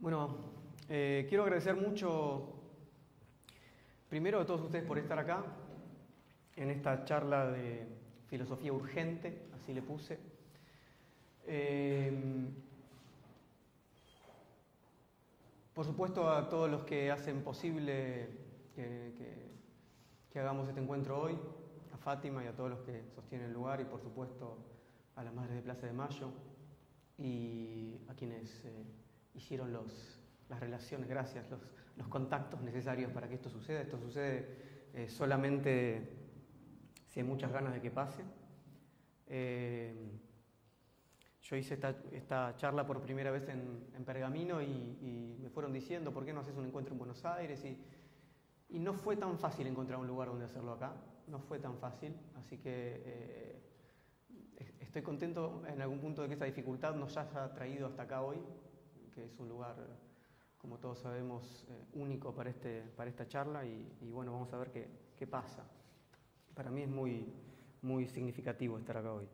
Bueno, eh, quiero agradecer mucho, primero a todos ustedes por estar acá, en esta charla de filosofía urgente, así le puse. Eh, por supuesto a todos los que hacen posible que, hagamos este encuentro hoy, a Fátima y a todos los que sostienen el lugar y por supuesto a las madres de Plaza de Mayo y a quienes... Eh, hicieron los, las relaciones, gracias, los, los, contactos necesarios para que esto suceda. Esto sucede eh, solamente si hay muchas ganas de que pase. Eh, yo hice esta, esta, charla por primera vez en, en Pergamino y, y, me fueron diciendo, ¿por qué no haces un encuentro en Buenos Aires? Y, y, no fue tan fácil encontrar un lugar donde hacerlo acá, no fue tan fácil, así que eh, estoy contento en algún punto de que esta dificultad nos haya traído hasta acá hoy, que es un lugar, como todos sabemos, eh, único para, este, para esta charla y, bueno, vamos a ver qué, qué, pasa. Para mí es muy, muy significativo estar acá hoy.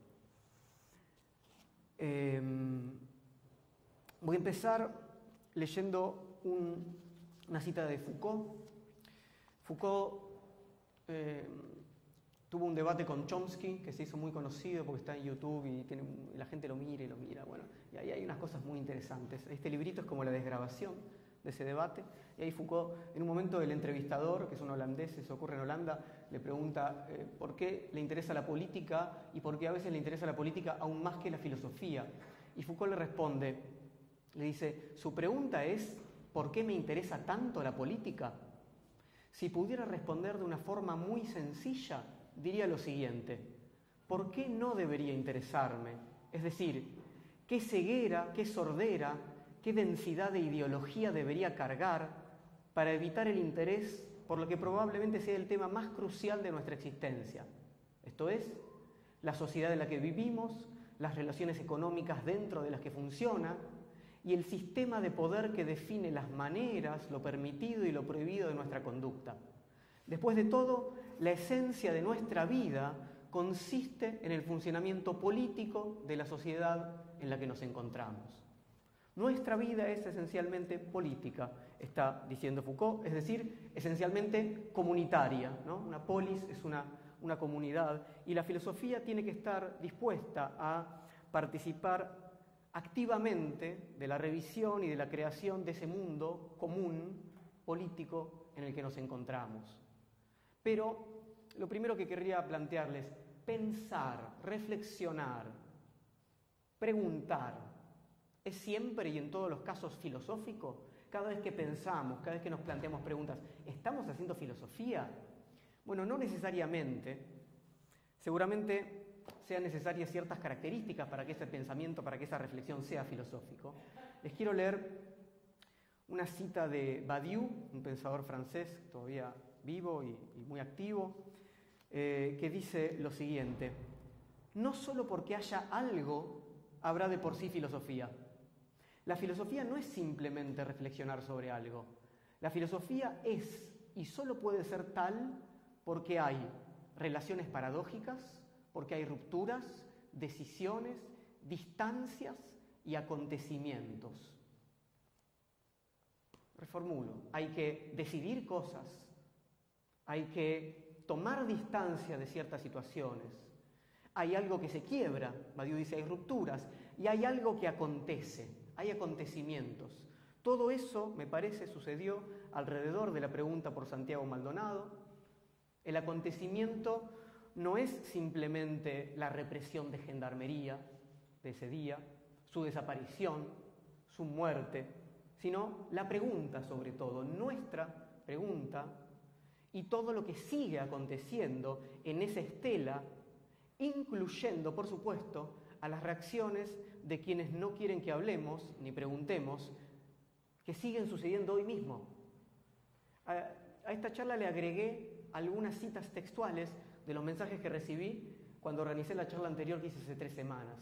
Em, voy a empezar leyendo una cita de Foucault. Foucault eh, tuvo un debate con Chomsky que se hizo muy conocido porque está en YouTube y, tiene, la gente lo mira y lo mira. Bueno, y ahí hay unas cosas muy interesantes. Este librito es como la desgrabación de ese debate. Y ahí Foucault, en un momento el entrevistador, que es un holandés, eso ocurre en Holanda, le pregunta eh, por qué le interesa la política y por qué a veces le interesa la política aún más que la filosofía. Y Foucault le responde, le dice, su pregunta es, ¿por qué me interesa tanto la política? Si pudiera responder de una forma muy sencilla, diría lo siguiente, ¿por qué no debería interesarme? Es decir, ¿qué ceguera, qué sordera, qué densidad de ideología debería cargar para evitar el interés por lo que probablemente sea el tema más crucial de nuestra existencia? Esto es, la sociedad en la que vivimos, las relaciones económicas dentro de las que funciona y el sistema de poder que define las maneras, lo permitido y lo prohibido de nuestra conducta. Después de todo, la esencia de nuestra vida consiste en el funcionamiento político de la sociedad en la que nos encontramos. Nuestra vida es esencialmente política, está diciendo Foucault, es decir, esencialmente comunitaria. Una polis es una, una comunidad y la filosofía tiene que estar dispuesta a participar activamente de la revisión y de la creación de ese mundo común político en el que nos encontramos. Pero lo primero que querría plantearles, pensar, reflexionar, preguntar, ¿es siempre y en todos los casos filosófico? Cada vez que pensamos, cada vez que nos planteamos preguntas, ¿estamos haciendo filosofía? Bueno, no necesariamente. Seguramente sean necesarias ciertas características para que ese pensamiento, para que esa reflexión sea filosófico. Les quiero leer una cita de Badiou, un pensador francés todavía vivo y, muy activo, eh, que dice lo siguiente, no solo porque haya algo habrá de por sí filosofía. La filosofía no es simplemente reflexionar sobre algo. La filosofía es y solo puede ser tal porque hay relaciones paradójicas, porque hay rupturas, decisiones, distancias y acontecimientos. Reformulo, hay que decidir cosas, hay que tomar distancia de ciertas situaciones. Hay algo que se quiebra, Badiou dice, hay rupturas, y hay algo que acontece, hay acontecimientos. Todo eso, me parece, sucedió alrededor de la pregunta por Santiago Maldonado. El acontecimiento no es simplemente la represión de gendarmería de ese día, su desaparición, su muerte, sino la pregunta sobre todo, nuestra pregunta y todo lo que sigue aconteciendo en esa estela, incluyendo, por supuesto, a las reacciones de quienes no quieren que hablemos ni preguntemos, que siguen sucediendo hoy mismo. A, esta charla le agregué algunas citas textuales de los mensajes que recibí cuando organicé la charla anterior que hice hace tres semanas.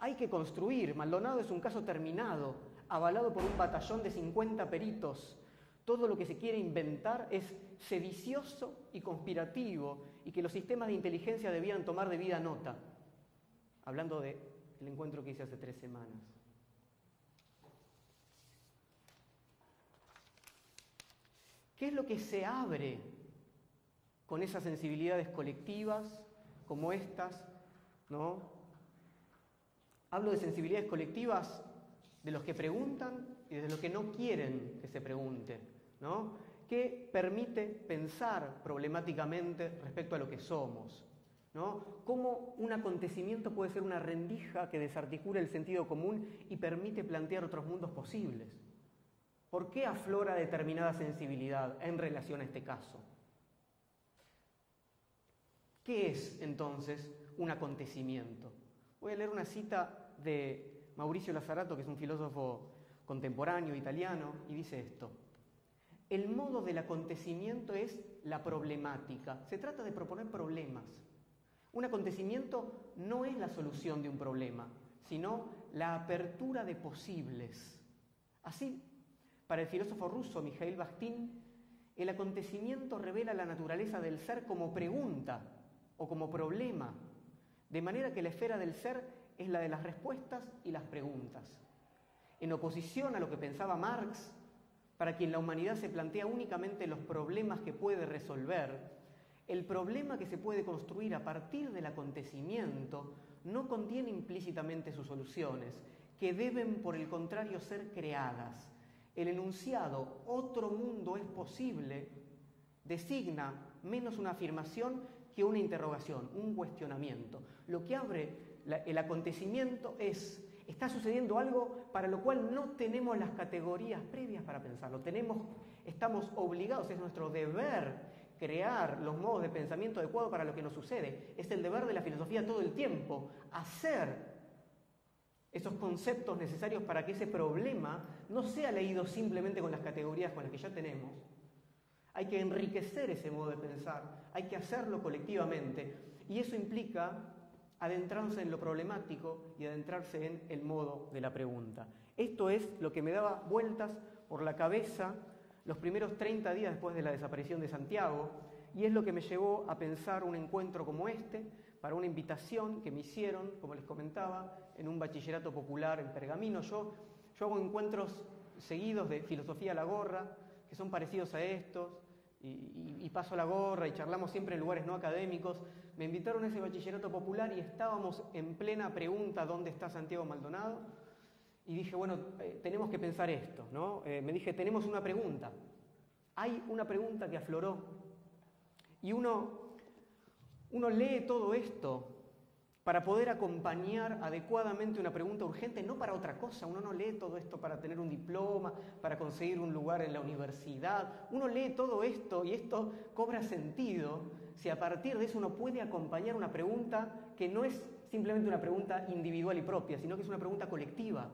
Hay que construir. Maldonado es un caso terminado, avalado por un batallón de 50 peritos todo lo que se quiere inventar es sedicioso y conspirativo y que los sistemas de inteligencia debían tomar debida nota. Hablando del encuentro que hice hace tres semanas. ¿Qué es lo que se abre con esas sensibilidades colectivas como estas? ¿no? Hablo de sensibilidades colectivas de los que preguntan y de los que no quieren que se pregunte, ¿no? que permite pensar problemáticamente respecto a lo que somos. ¿no? Cómo un acontecimiento puede ser una rendija que desarticula el sentido común y permite plantear otros mundos posibles. ¿Por qué aflora determinada sensibilidad en relación a este caso? ¿Qué es entonces un acontecimiento? Voy a leer una cita de Mauricio Lazzarato, que es un filósofo contemporáneo italiano, y dice esto. El modo del acontecimiento es la problemática. Se trata de proponer problemas. Un acontecimiento no es la solución de un problema, sino la apertura de posibles. Así, para el filósofo ruso Mikhail Bakhtin, el acontecimiento revela la naturaleza del ser como pregunta o como problema, de manera que la esfera del ser es la de las respuestas y las preguntas. En oposición a lo que pensaba Marx, para quien la humanidad se plantea únicamente los problemas que puede resolver, el problema que se puede construir a partir del acontecimiento no contiene implícitamente sus soluciones, que deben por el contrario ser creadas. El enunciado otro mundo es posible designa menos una afirmación que una interrogación, un cuestionamiento. Lo que abre el acontecimiento es, está sucediendo algo para lo cual no tenemos las categorías previas para pensarlo. Tenemos, estamos obligados, es nuestro deber crear los modos de pensamiento adecuados para lo que nos sucede. Es el deber de la filosofía todo el tiempo, hacer esos conceptos necesarios para que ese problema no sea leído simplemente con las categorías con las que ya tenemos. Hay que enriquecer ese modo de pensar, hay que hacerlo colectivamente y eso implica adentrarse en lo problemático y adentrarse en el modo de la pregunta. Esto es lo que me daba vueltas por la cabeza los primeros 30 días después de la desaparición de Santiago, y es lo que me llevó a pensar un encuentro como este, para una invitación que me hicieron, como les comentaba, en un bachillerato popular en Pergamino. Yo, yo hago encuentros seguidos de filosofía a la gorra, que son parecidos a estos, y, y, paso la gorra y charlamos siempre en lugares no académicos. Me invitaron a ese bachillerato popular y estábamos en plena pregunta ¿dónde está Santiago Maldonado? y dije, bueno, eh, tenemos que pensar esto, ¿no? Eh, me dije, tenemos una pregunta. Hay una pregunta que afloró y uno, uno lee todo esto para poder acompañar adecuadamente una pregunta urgente, no para otra cosa. Uno no lee todo esto para tener un diploma, para conseguir un lugar en la universidad. Uno lee todo esto y esto cobra sentido si a partir de eso uno puede acompañar una pregunta que no es simplemente una pregunta individual y propia, sino que es una pregunta colectiva.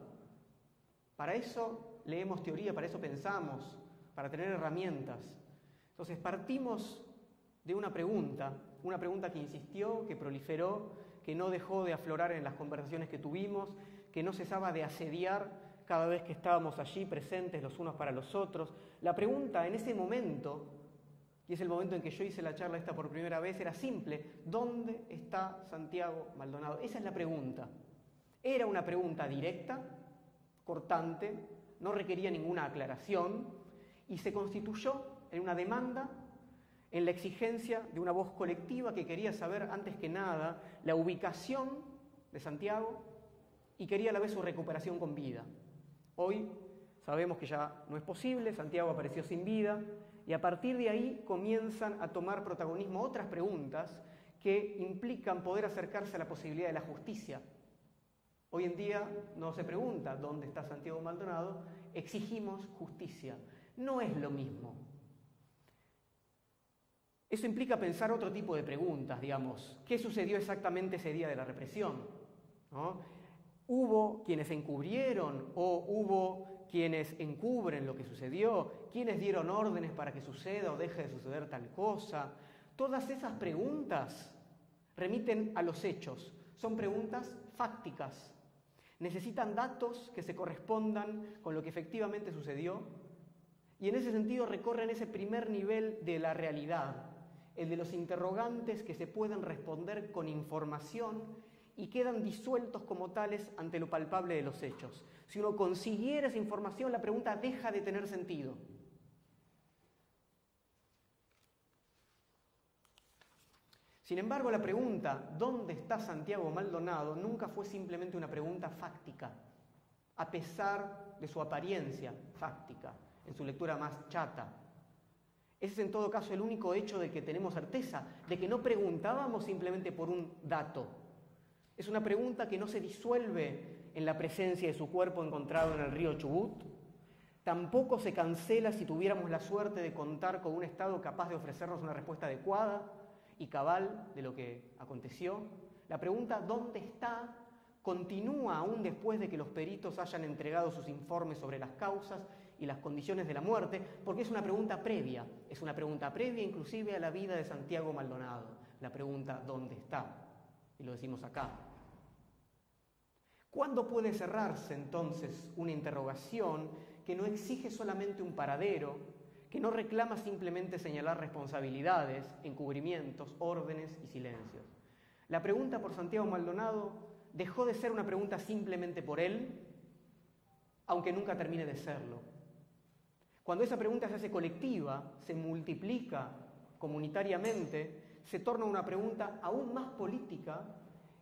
Para eso leemos teoría, para eso pensamos, para tener herramientas. Entonces partimos de una pregunta, una pregunta que insistió, que proliferó, que no dejó de aflorar en las conversaciones que tuvimos, que no cesaba de asediar cada vez que estábamos allí presentes los unos para los otros. La pregunta en ese momento, y es el momento en que yo hice la charla esta por primera vez, era simple, ¿dónde está Santiago Maldonado? Esa es la pregunta. Era una pregunta directa, cortante, no requería ninguna aclaración y se constituyó en una demanda, en la exigencia de una voz colectiva que quería saber antes que nada la ubicación de Santiago y quería a la vez su recuperación con vida. Hoy sabemos que ya no es posible, Santiago apareció sin vida y a partir de ahí comienzan a tomar protagonismo otras preguntas que implican poder acercarse a la posibilidad de la justicia Hoy en día no se pregunta dónde está Santiago Maldonado, exigimos justicia. No es lo mismo. Eso implica pensar otro tipo de preguntas, digamos. ¿Qué sucedió exactamente ese día de la represión? ¿Hubo quienes encubrieron o hubo quienes encubren lo que sucedió? ¿Quiénes dieron órdenes para que suceda o deje de suceder tal cosa? Todas esas preguntas remiten a los hechos. Son preguntas fácticas, Necesitan datos que se correspondan con lo que efectivamente sucedió y en ese sentido recorren ese primer nivel de la realidad, el de los interrogantes que se pueden responder con información y quedan disueltos como tales ante lo palpable de los hechos. Si uno consiguiera esa información, la pregunta deja de tener sentido. Sin embargo, la pregunta ¿dónde está Santiago Maldonado? nunca fue simplemente una pregunta fáctica, a pesar de su apariencia fáctica, en su lectura más chata. Ese es en todo caso el único hecho de que tenemos certeza, de que no preguntábamos simplemente por un dato, es una pregunta que no se disuelve en la presencia de su cuerpo encontrado en el río Chubut, tampoco se cancela si tuviéramos la suerte de contar con un Estado capaz de ofrecernos una respuesta adecuada y cabal de lo que aconteció. La pregunta ¿dónde está? continúa aún después de que los peritos hayan entregado sus informes sobre las causas y las condiciones de la muerte, porque es una pregunta previa, es una pregunta previa inclusive a la vida de Santiago Maldonado, la pregunta ¿dónde está? Y lo decimos acá. ¿Cuándo puede cerrarse entonces una interrogación que no exige solamente un paradero, que no reclama simplemente señalar responsabilidades, encubrimientos, órdenes y silencios? La pregunta por Santiago Maldonado dejó de ser una pregunta simplemente por él, aunque nunca termine de serlo. Cuando esa pregunta se hace colectiva, se multiplica comunitariamente, se torna una pregunta aún más política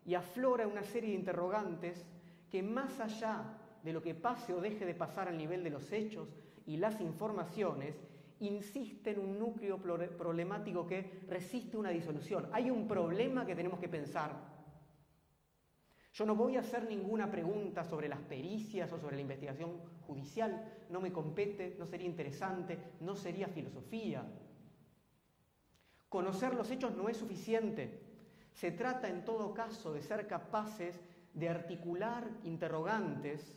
y aflora una serie de interrogantes que más allá de lo que pase o deje de pasar al nivel de los hechos y las informaciones, insiste en un núcleo problemático que resiste una disolución. Hay un problema que tenemos que pensar. Yo no voy a hacer ninguna pregunta sobre las pericias o sobre la investigación judicial, no me compete, no sería interesante, no sería filosofía. Conocer los hechos no es suficiente. Se trata en todo caso de ser capaces de articular interrogantes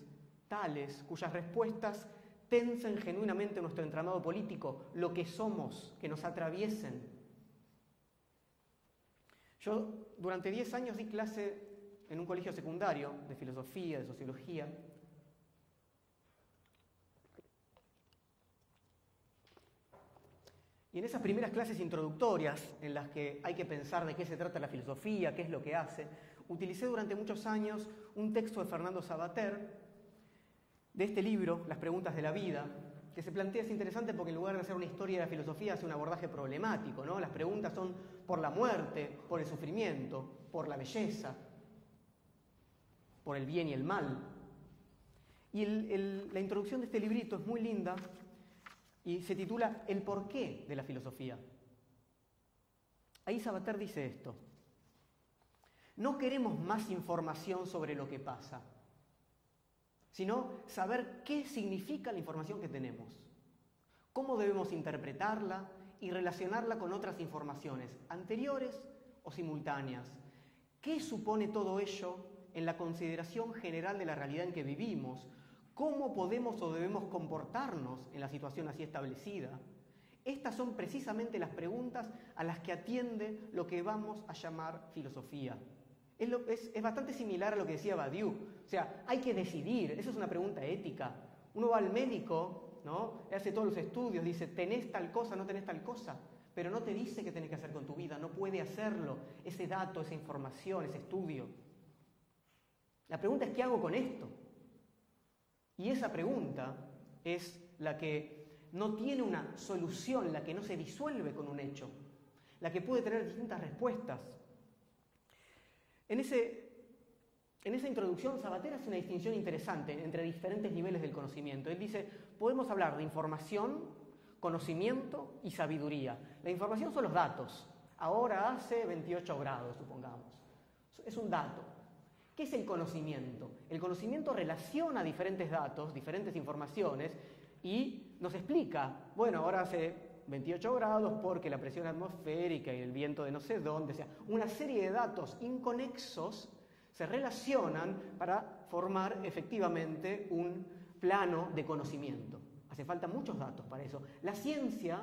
tales cuyas respuestas tensen genuinamente nuestro entramado político, lo que somos, que nos atraviesen. Yo durante 10 años di clase en un colegio secundario de filosofía, de sociología. Y en esas primeras clases introductorias, en las que hay que pensar de qué se trata la filosofía, qué es lo que hace, utilicé durante muchos años un texto de Fernando Sabater, de este libro, Las preguntas de la vida, que se plantea es interesante porque en lugar de hacer una historia de la filosofía hace un abordaje problemático, ¿no? Las preguntas son por la muerte, por el sufrimiento, por la belleza, por el bien y el mal. Y la introducción de este librito es muy linda y se titula El porqué de la filosofía. Ahí Sabater dice esto. No queremos más información sobre lo que pasa, sino saber qué significa la información que tenemos, cómo debemos interpretarla y relacionarla con otras informaciones, anteriores o simultáneas. ¿Qué supone todo ello en la consideración general de la realidad en que vivimos, cómo podemos o debemos comportarnos en la situación así establecida. Estas son precisamente las preguntas a las que atiende lo que vamos a llamar filosofía. Es, bastante similar a lo que decía Badiou. O sea, hay que decidir, eso es una pregunta ética. Uno va al médico, ¿no? hace todos los estudios, dice, ¿tenés tal cosa, no tenés tal cosa? Pero no te dice qué tenés que hacer con tu vida, no puede hacerlo, ese dato, esa información, ese estudio. La pregunta es, ¿qué hago con esto? Y esa pregunta es la que no tiene una solución, la que no se disuelve con un hecho, la que puede tener distintas respuestas. En, ese, en esa introducción, Sabater hace una distinción interesante entre diferentes niveles del conocimiento. Él dice, podemos hablar de información, conocimiento y sabiduría. La información son los datos. Ahora hace 28 grados, supongamos. Es un dato. ¿Qué es el conocimiento? El conocimiento relaciona diferentes datos, diferentes informaciones y nos explica, bueno, ahora hace 28 grados porque la presión atmosférica y el viento de no sé dónde, sea, una serie de datos inconexos se relacionan para formar efectivamente un plano de conocimiento. Hace falta muchos datos para eso. La ciencia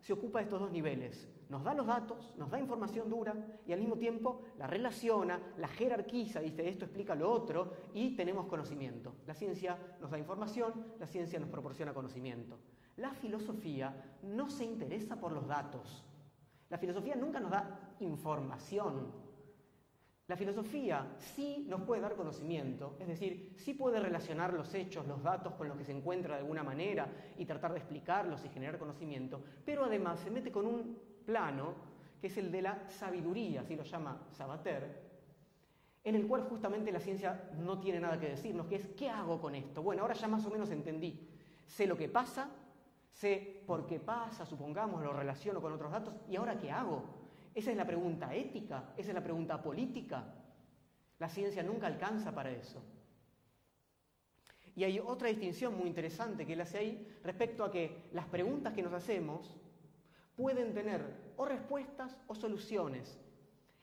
se ocupa de estos dos niveles, nos da los datos, nos da información dura y al mismo tiempo la relaciona, la jerarquiza, dice esto explica lo otro y tenemos conocimiento. La ciencia nos da información, la ciencia nos proporciona conocimiento. La filosofía no se interesa por los datos. La filosofía nunca nos da información. La filosofía sí nos puede dar conocimiento, es decir, sí puede relacionar los hechos, los datos con lo que se encuentra de alguna manera y tratar de explicarlos y generar conocimiento, pero además se mete con un plano que es el de la sabiduría, así lo llama Sabater, en el cual justamente la ciencia no tiene nada que decirnos, que es ¿qué hago con esto? Bueno, ahora ya más o menos entendí. Sé lo que pasa, sé por qué pasa, supongamos, lo relaciono con otros datos, ¿y ahora qué hago? Esa es la pregunta ética, esa es la pregunta política. La ciencia nunca alcanza para eso. Y hay otra distinción muy interesante que él hace ahí respecto a que las preguntas que nos hacemos pueden tener o respuestas o soluciones.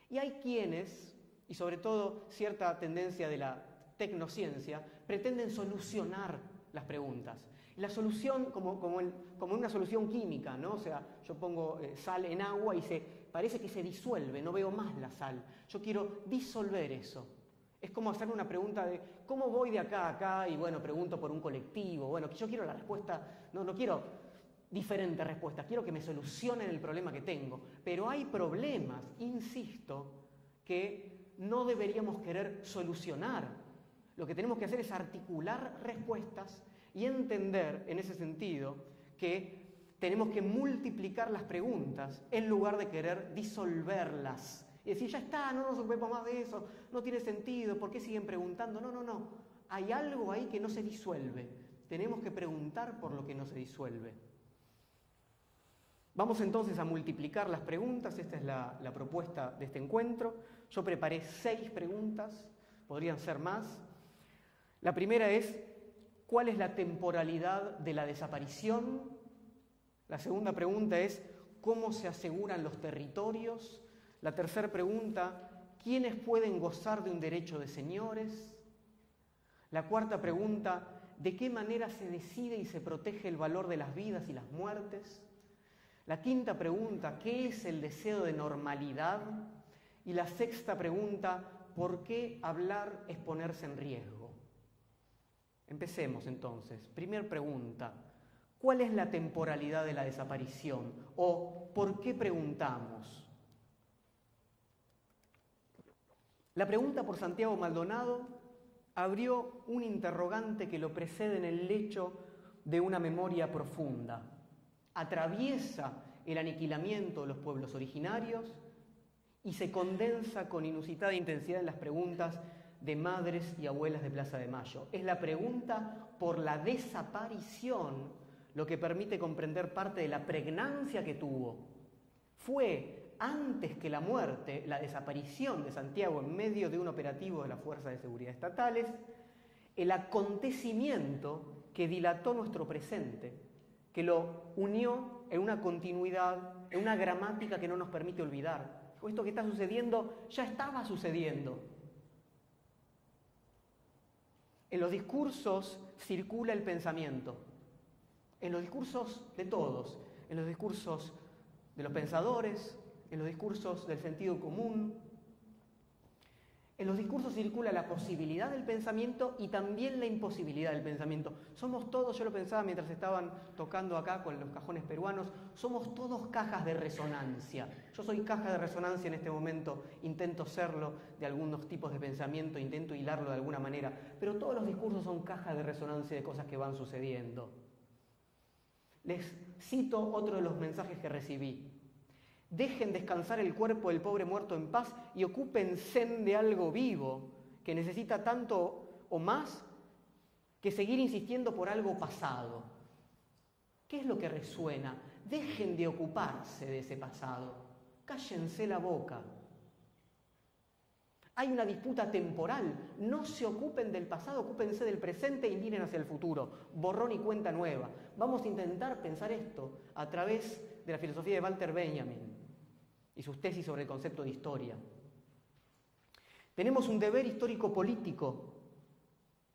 Y hay quienes, y sobre todo cierta tendencia de la tecnociencia, pretenden solucionar las preguntas. La solución como, como, una solución química, ¿no? O sea, yo pongo eh, sal en agua y se, parece que se disuelve, no veo más la sal. Yo quiero disolver eso. Es como hacerme una pregunta de cómo voy de acá a acá y bueno, pregunto por un colectivo. Bueno, yo quiero la respuesta, no, no quiero diferentes respuestas, quiero que me solucionen el problema que tengo. Pero hay problemas, insisto, que no deberíamos querer solucionar. Lo que tenemos que hacer es articular respuestas y entender en ese sentido que tenemos que multiplicar las preguntas en lugar de querer disolverlas. Y decir, ya está, no nos ocupemos más de eso, no tiene sentido, ¿por qué siguen preguntando? No, no, no. Hay algo ahí que no se disuelve. Tenemos que preguntar por lo que no se disuelve. Vamos entonces a multiplicar las preguntas, esta es la, la propuesta de este encuentro. Yo preparé seis preguntas, podrían ser más. La primera es, ¿Cuál es la temporalidad de la desaparición? La segunda pregunta es, ¿cómo se aseguran los territorios? La tercera pregunta, ¿quiénes pueden gozar de un derecho de señores? La cuarta pregunta, ¿de qué manera se decide y se protege el valor de las vidas y las muertes? La quinta pregunta, ¿qué es el deseo de normalidad? Y la sexta pregunta, ¿por qué hablar es ponerse en riesgo? Empecemos entonces. Primer pregunta. ¿Cuál es la temporalidad de la desaparición? ¿O por qué preguntamos? La pregunta por Santiago Maldonado abrió un interrogante que lo precede en el lecho de una memoria profunda. Atraviesa el aniquilamiento de los pueblos originarios y se condensa con inusitada intensidad en las preguntas de madres y abuelas de Plaza de Mayo. Es la pregunta por la desaparición lo que permite comprender parte de la pregnancia que tuvo. Fue antes que la muerte, la desaparición de Santiago en medio de un operativo de las fuerzas de seguridad estatales, el acontecimiento que dilató nuestro presente, que lo unió en una continuidad, en una gramática que no nos permite olvidar. Esto que está sucediendo ya estaba sucediendo, en los discursos circula el pensamiento, en los discursos de todos, en los discursos de los pensadores, en los discursos del sentido común, en los discursos circula la posibilidad del pensamiento y también la imposibilidad del pensamiento. Somos todos, yo lo pensaba mientras estaban tocando acá con los cajones peruanos, somos todos cajas de resonancia. Yo soy caja de resonancia en este momento, intento serlo de algunos tipos de pensamiento, intento hilarlo de alguna manera, pero todos los discursos son cajas de resonancia de cosas que van sucediendo. Les cito otro de los mensajes que recibí. Dejen descansar el cuerpo del pobre muerto en paz y ocúpense de algo vivo que necesita tanto o más que seguir insistiendo por algo pasado. ¿Qué es lo que resuena? Dejen de ocuparse de ese pasado. Cállense la boca. Hay una disputa temporal. No se ocupen del pasado, ocúpense del presente y miren hacia el futuro. Borrón y cuenta nueva. Vamos a intentar pensar esto a través de la filosofía de Walter Benjamin y sus tesis sobre el concepto de historia. Tenemos un deber histórico-político,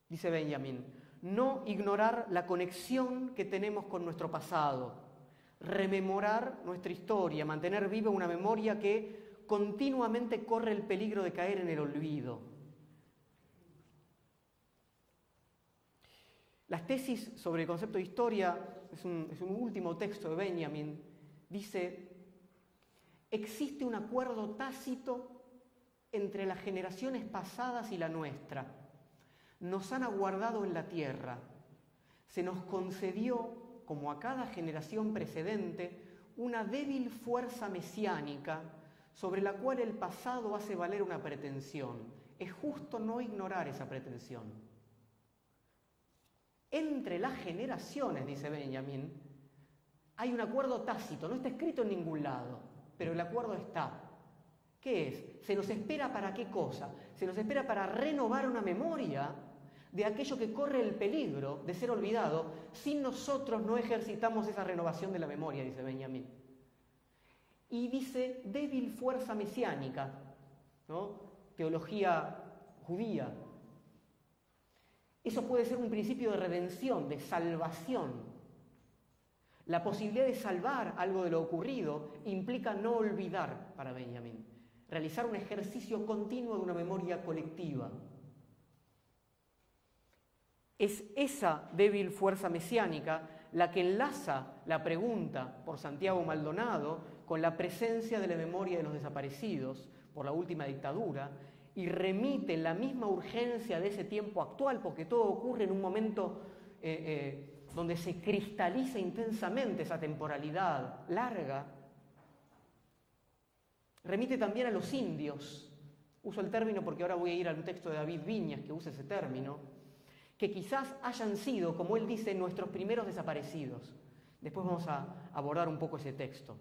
dice Benjamin, no ignorar la conexión que tenemos con nuestro pasado, rememorar nuestra historia, mantener viva una memoria que continuamente corre el peligro de caer en el olvido. Las tesis sobre el concepto de historia, es un, es un último texto de Benjamin, dice, existe un acuerdo tácito entre las generaciones pasadas y la nuestra. Nos han aguardado en la tierra. Se nos concedió, como a cada generación precedente, una débil fuerza mesiánica sobre la cual el pasado hace valer una pretensión. Es justo no ignorar esa pretensión. Entre las generaciones, dice Benjamin, hay un acuerdo tácito, no está escrito en ningún lado, pero el acuerdo está. ¿Qué es? ¿Se nos espera para qué cosa? Se nos espera para renovar una memoria de aquello que corre el peligro de ser olvidado si nosotros no ejercitamos esa renovación de la memoria, dice Benjamin. Y dice débil fuerza mesiánica, ¿no? teología judía. Eso puede ser un principio de redención, de salvación. La posibilidad de salvar algo de lo ocurrido implica no olvidar para Benjamin, realizar un ejercicio continuo de una memoria colectiva. Es esa débil fuerza mesiánica la que enlaza la pregunta por Santiago Maldonado con la presencia de la memoria de los desaparecidos por la última dictadura y remite la misma urgencia de ese tiempo actual, porque todo ocurre en un momento eh, eh, donde se cristaliza intensamente esa temporalidad larga. Remite también a los indios. Uso el término porque ahora voy a ir al texto de David Viñas que usa ese término que quizás hayan sido, como él dice, nuestros primeros desaparecidos. Después vamos a abordar un poco ese texto.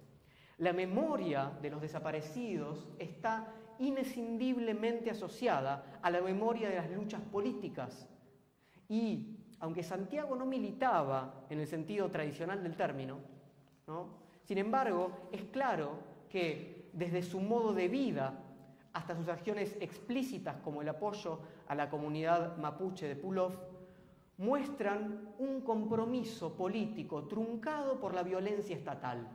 La memoria de los desaparecidos está inescindiblemente asociada a la memoria de las luchas políticas. Y aunque Santiago no militaba en el sentido tradicional del término, sin embargo, es claro que desde su modo de vida hasta sus acciones explícitas como el apoyo a la comunidad mapuche de Pulov, muestran un compromiso político truncado por la violencia estatal.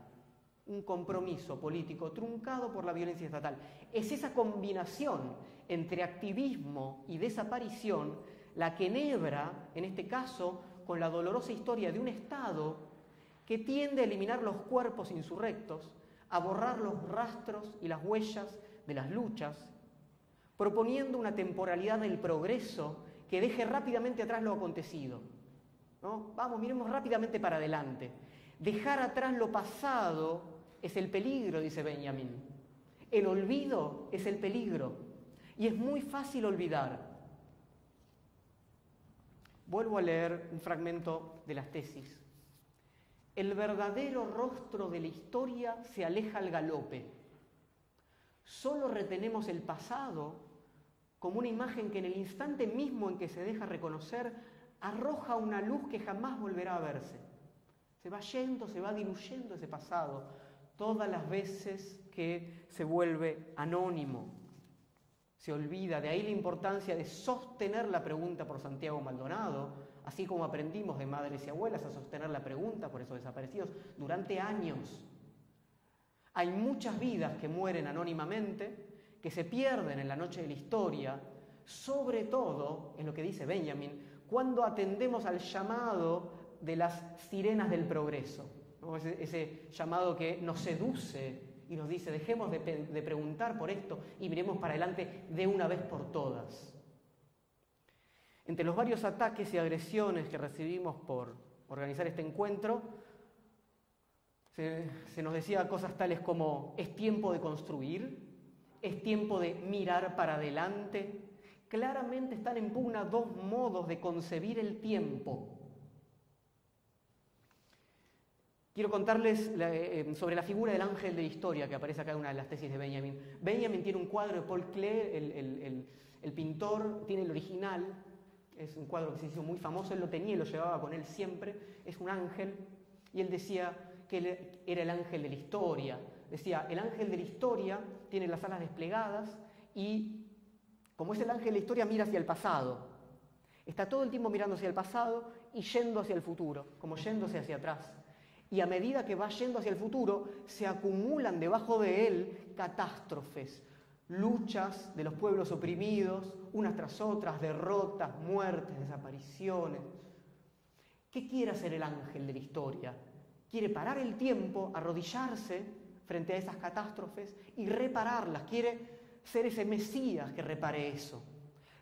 Un compromiso político truncado por la violencia estatal. Es esa combinación entre activismo y desaparición la que enhebra, en este caso, con la dolorosa historia de un Estado que tiende a eliminar los cuerpos insurrectos, a borrar los rastros y las huellas de las luchas, proponiendo una temporalidad del progreso que deje rápidamente atrás lo acontecido. ¿no? Vamos, miremos rápidamente para adelante. Dejar atrás lo pasado es el peligro, dice Benjamin. El olvido es el peligro. Y es muy fácil olvidar. Vuelvo a leer un fragmento de las tesis. El verdadero rostro de la historia se aleja al galope Solo retenemos el pasado como una imagen que en el instante mismo en que se deja reconocer arroja una luz que jamás volverá a verse. Se va yendo, se va diluyendo ese pasado todas las veces que se vuelve anónimo. Se olvida, de ahí la importancia de sostener la pregunta por Santiago Maldonado, así como aprendimos de madres y abuelas a sostener la pregunta por esos desaparecidos durante años. Hay muchas vidas que mueren anónimamente, que se pierden en la noche de la historia, sobre todo, en lo que dice Benjamin, cuando atendemos al llamado de las sirenas del progreso, ese, llamado que nos seduce y nos dice, dejemos de, preguntar por esto y miremos para adelante de una vez por todas. Entre los varios ataques y agresiones que recibimos por organizar este encuentro, se, nos decía cosas tales como es tiempo de construir, es tiempo de mirar para adelante. Claramente están en pugna dos modos de concebir el tiempo. Quiero contarles eh, sobre la figura del ángel de la historia que aparece acá en una de las tesis de Benjamin. Benjamin tiene un cuadro de Paul Klee, el, pintor, tiene el original, es un cuadro que se hizo muy famoso, él lo tenía y lo llevaba con él siempre, es un ángel, y él decía, que era el ángel de la historia. Decía, el ángel de la historia tiene las alas desplegadas y como es el ángel de la historia, mira hacia el pasado. Está todo el tiempo mirando hacia el pasado y yendo hacia el futuro, como yéndose hacia atrás. Y a medida que va yendo hacia el futuro, se acumulan debajo de él catástrofes, luchas de los pueblos oprimidos, unas tras otras, derrotas, muertes, desapariciones. ¿Qué quiere hacer el ángel de la historia? quiere parar el tiempo, arrodillarse frente a esas catástrofes y repararlas, quiere ser ese Mesías que repare eso.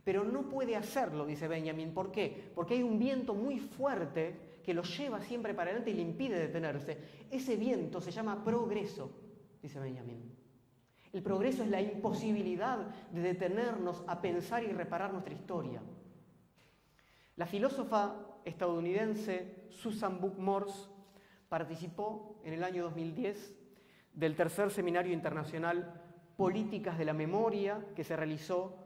Pero no puede hacerlo, dice Benjamin. ¿Por qué? Porque hay un viento muy fuerte que lo lleva siempre para adelante y le impide detenerse. Ese viento se llama progreso, dice Benjamin. El progreso es la imposibilidad de detenernos a pensar y reparar nuestra historia. La filósofa estadounidense Susan Book Morse participó en el año 2010 del tercer seminario internacional Políticas de la Memoria que se realizó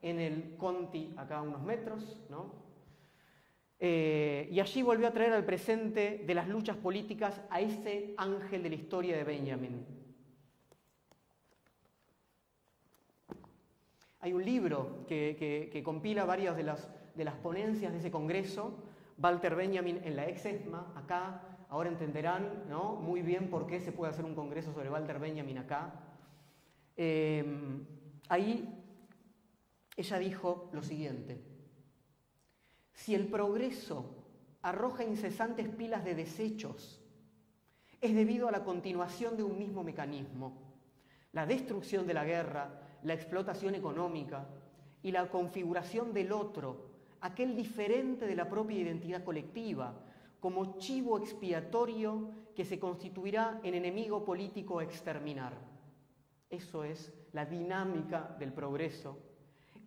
en el Conti, acá a unos metros, ¿no? Eh, y allí volvió a traer al presente de las luchas políticas a ese ángel de la historia de Benjamin. Hay un libro que, compila varias de las, de las, ponencias de ese congreso, Walter Benjamin en la ex ESMA, acá, ahora entenderán ¿no? muy bien por qué se puede hacer un congreso sobre Walter Benjamin acá. Eh, ahí ella dijo lo siguiente, si el progreso arroja incesantes pilas de desechos, es debido a la continuación de un mismo mecanismo, la destrucción de la guerra, la explotación económica y la configuración del otro, aquel diferente de la propia identidad colectiva, como chivo expiatorio que se constituirá en enemigo político a exterminar. Eso es la dinámica del progreso.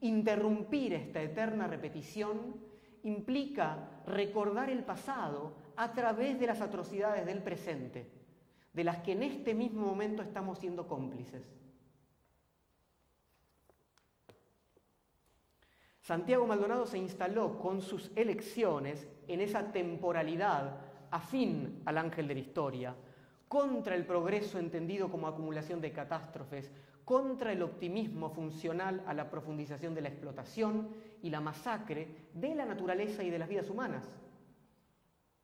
Interrumpir esta eterna repetición implica recordar el pasado a través de las atrocidades del presente, de las que en este mismo momento estamos siendo cómplices. Santiago Maldonado se instaló con sus elecciones en esa temporalidad afín al ángel de la historia, contra el progreso entendido como acumulación de catástrofes, contra el optimismo funcional a la profundización de la explotación y la masacre de la naturaleza y de las vidas humanas.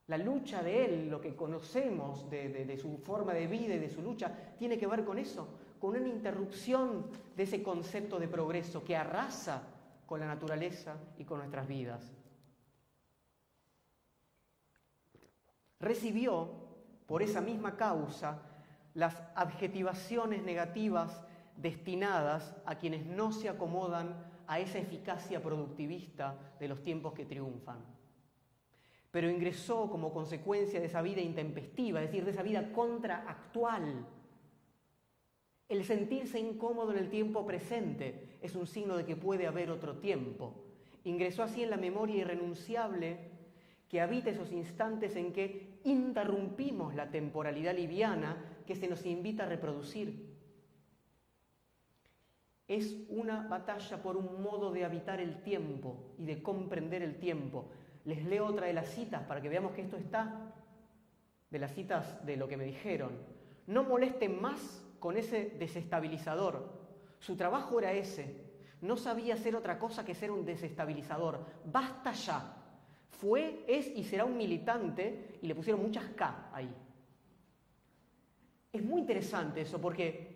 La lucha de él, lo que conocemos de, su forma de vida y de su lucha, tiene que ver con eso, con una interrupción de ese concepto de progreso que arrasa con la naturaleza y con nuestras vidas. Recibió, por esa misma causa, las adjetivaciones negativas destinadas a quienes no se acomodan a esa eficacia productivista de los tiempos que triunfan. Pero ingresó como consecuencia de esa vida intempestiva, es decir, de esa vida contraactual. El sentirse incómodo en el tiempo presente es un signo de que puede haber otro tiempo. Ingresó así en la memoria irrenunciable que habita esos instantes en que interrumpimos la temporalidad liviana que se nos invita a reproducir es una batalla por un modo de habitar el tiempo y de comprender el tiempo. Les leo otra de las citas para que veamos que esto está de las citas de lo que me dijeron. No molesten más con ese desestabilizador. Su trabajo era ese. No sabía hacer otra cosa que ser un desestabilizador. Basta ya. Fue, es y será un militante y le pusieron muchas K ahí. Es muy interesante eso porque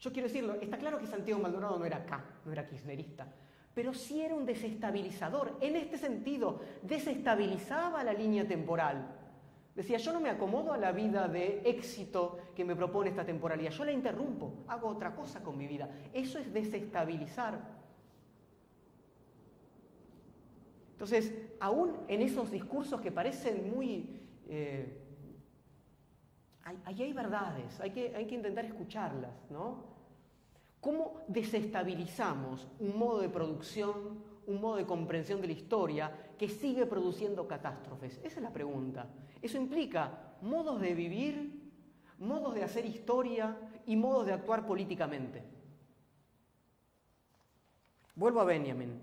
yo quiero decirlo, está claro que Santiago Maldonado no era acá, no era kirchnerista, pero sí era un desestabilizador. En este sentido, desestabilizaba la línea temporal. Decía, yo no me acomodo a la vida de éxito que me propone esta temporalidad, yo la interrumpo, hago otra cosa con mi vida. Eso es desestabilizar. Entonces, aún en esos discursos que parecen muy... Eh, ahí hay verdades, hay que, hay que intentar escucharlas, ¿no? ¿Cómo desestabilizamos un modo de producción, un modo de comprensión de la historia que sigue produciendo catástrofes? Esa es la pregunta. Eso implica modos de vivir, modos de hacer historia y modos de actuar políticamente. Vuelvo a Benjamin.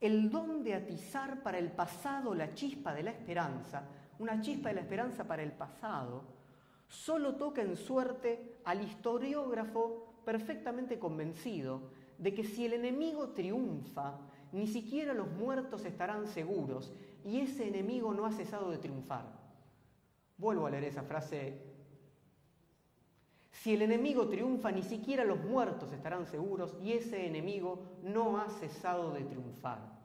El don de atizar para el pasado la chispa de la esperanza, una chispa de la esperanza para el pasado, solo toca en suerte al historiógrafo perfectamente convencido de que si el enemigo triunfa, ni siquiera los muertos estarán seguros y ese enemigo no ha cesado de triunfar. Vuelvo a leer esa frase. Si el enemigo triunfa, ni siquiera los muertos estarán seguros y ese enemigo no ha cesado de triunfar.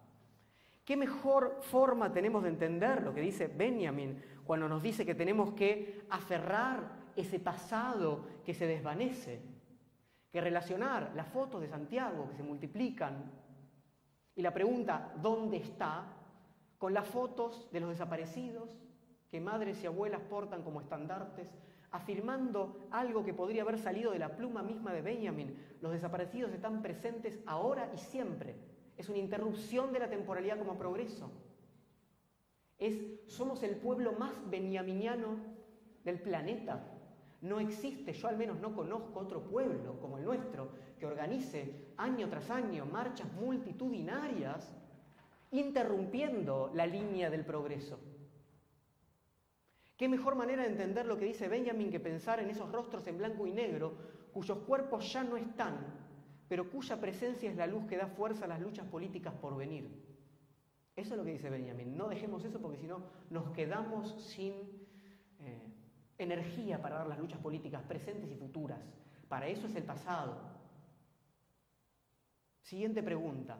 ¿Qué mejor forma tenemos de entender lo que dice Benjamin cuando nos dice que tenemos que aferrar ese pasado que se desvanece, que relacionar las fotos de Santiago que se multiplican Y la pregunta, ¿dónde está? Con las fotos de los desaparecidos que madres y abuelas portan como estandartes, afirmando algo que podría haber salido de la pluma misma de Benjamin. Los desaparecidos están presentes ahora y siempre. Es una interrupción de la temporalidad como progreso. Es, somos el pueblo más benjaminiano del planeta. No existe, yo al menos no conozco otro pueblo como el nuestro que organice año tras año marchas multitudinarias interrumpiendo la línea del progreso. ¿Qué mejor manera de entender lo que dice Benjamin que pensar en esos rostros en blanco y negro cuyos cuerpos ya no están, pero cuya presencia es la luz que da fuerza a las luchas políticas por venir? Eso es lo que dice Benjamin. No dejemos eso porque si no nos quedamos sin eh, energía para dar las luchas políticas presentes y futuras. Para eso es el pasado. Siguiente pregunta.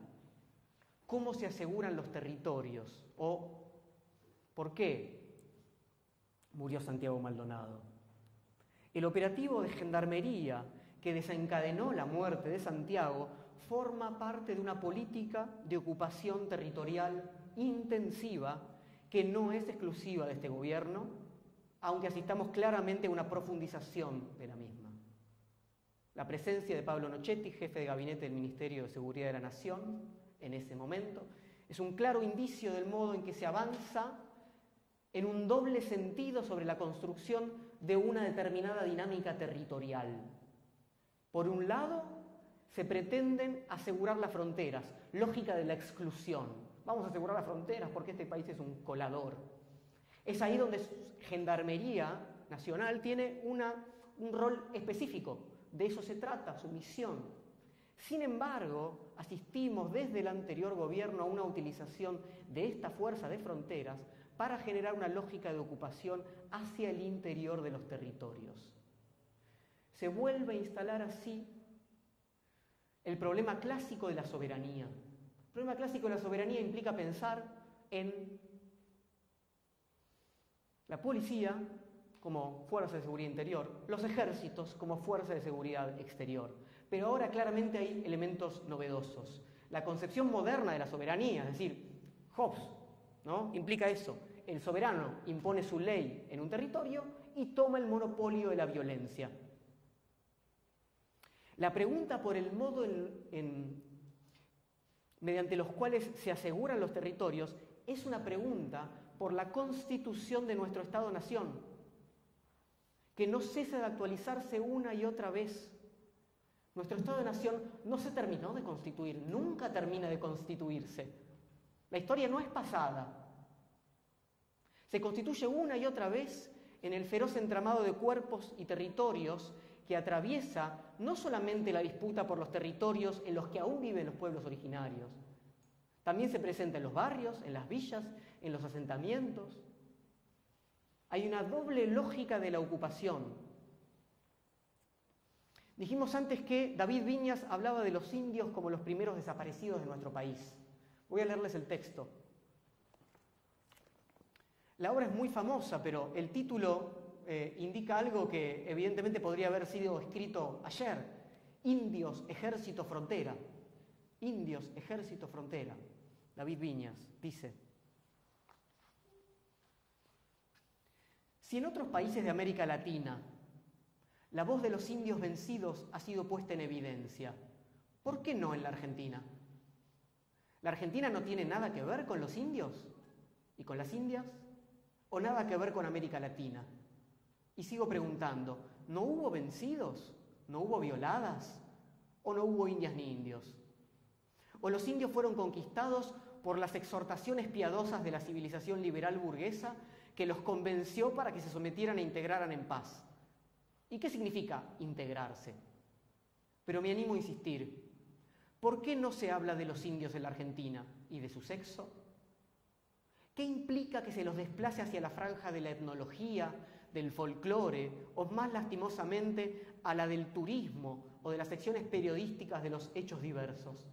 ¿Cómo se aseguran los territorios? ¿O por qué murió Santiago Maldonado? El operativo de gendarmería que desencadenó la muerte de Santiago forma parte de una política de ocupación territorial intensiva que no es exclusiva de este gobierno, aunque asistamos claramente a una profundización de la misma. La presencia de Pablo Nochetti, jefe de gabinete del Ministerio de Seguridad de la Nación, en ese momento, es un claro indicio del modo en que se avanza en un doble sentido sobre la construcción de una determinada dinámica territorial. Por un lado, se pretenden asegurar las fronteras, lógica de la exclusión. Vamos a asegurar las fronteras porque este país es un colador. Es ahí donde Gendarmería Nacional tiene un rol específico. De eso se trata, su misión. Sin embargo, asistimos desde el anterior gobierno a una utilización de esta fuerza de fronteras para generar una lógica de ocupación hacia el interior de los territorios. Se vuelve a instalar así el problema clásico de la soberanía. El problema clásico de la soberanía implica pensar en la policía como fuerza de seguridad interior, los ejércitos como fuerza de seguridad exterior. Pero ahora claramente hay elementos novedosos. La concepción moderna de la soberanía, es decir, Hobbes, ¿no? implica eso. El soberano impone su ley en un territorio y toma el monopolio de la violencia. La pregunta por el modo mediante los cuales se aseguran los territorios es una pregunta por la constitución de nuestro Estado-Nación, que no cesa de actualizarse una y otra vez. Nuestro Estado-Nación no se terminó de constituir, nunca termina de constituirse. La historia no es pasada. Se constituye una y otra vez en el feroz entramado de cuerpos y territorios que atraviesa no solamente la disputa por los territorios en los que aún viven los pueblos originarios, también se presenta en los barrios, en las villas, en los asentamientos. Hay una doble lógica de la ocupación. Dijimos antes que David Viñas hablaba de los indios como los primeros desaparecidos de nuestro país. Voy a leerles el texto. La obra es muy famosa, pero el título eh, indica algo que evidentemente podría haber sido escrito ayer. Indios, ejército, frontera. Indios, ejército, frontera. David Viñas dice, si en otros países de América Latina la voz de los indios vencidos ha sido puesta en evidencia, ¿por qué no en la Argentina? ¿La Argentina no tiene nada que ver con los indios y con las indias? ¿O nada que ver con América Latina? Y sigo preguntando, ¿no hubo vencidos? ¿No hubo violadas? ¿O no hubo indias ni indios? ¿O los indios fueron conquistados por las exhortaciones piadosas de la civilización liberal burguesa que los convenció para que se sometieran e integraran en paz? ¿Y qué significa integrarse? Pero me animo a insistir, ¿por qué no se habla de los indios en la Argentina y de su sexo? ¿Qué implica que se los desplace hacia la franja de la etnología, del folclore o más lastimosamente a la del turismo o de las secciones periodísticas de los hechos diversos.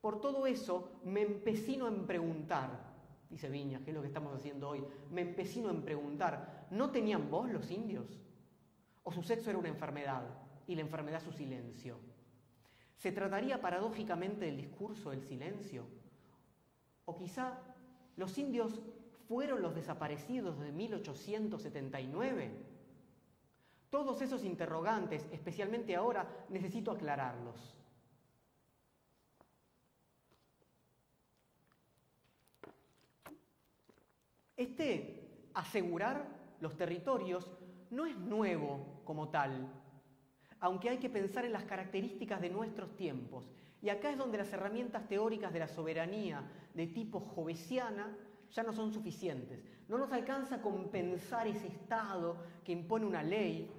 Por todo eso me empecino en preguntar, dice Viñas, que es lo que estamos haciendo hoy, me empecino en preguntar, ¿no tenían voz los indios? ¿O su sexo era una enfermedad y la enfermedad su silencio? ¿Se trataría paradójicamente del discurso del silencio? ¿O quizá los indios fueron los desaparecidos de 1879? Todos esos interrogantes, especialmente ahora, necesito aclararlos. Este asegurar los territorios no es nuevo como tal, aunque hay que pensar en las características de nuestros tiempos. Y acá es donde las herramientas teóricas de la soberanía de tipo jovesiana ya no son suficientes. No nos alcanza a compensar ese Estado que impone una ley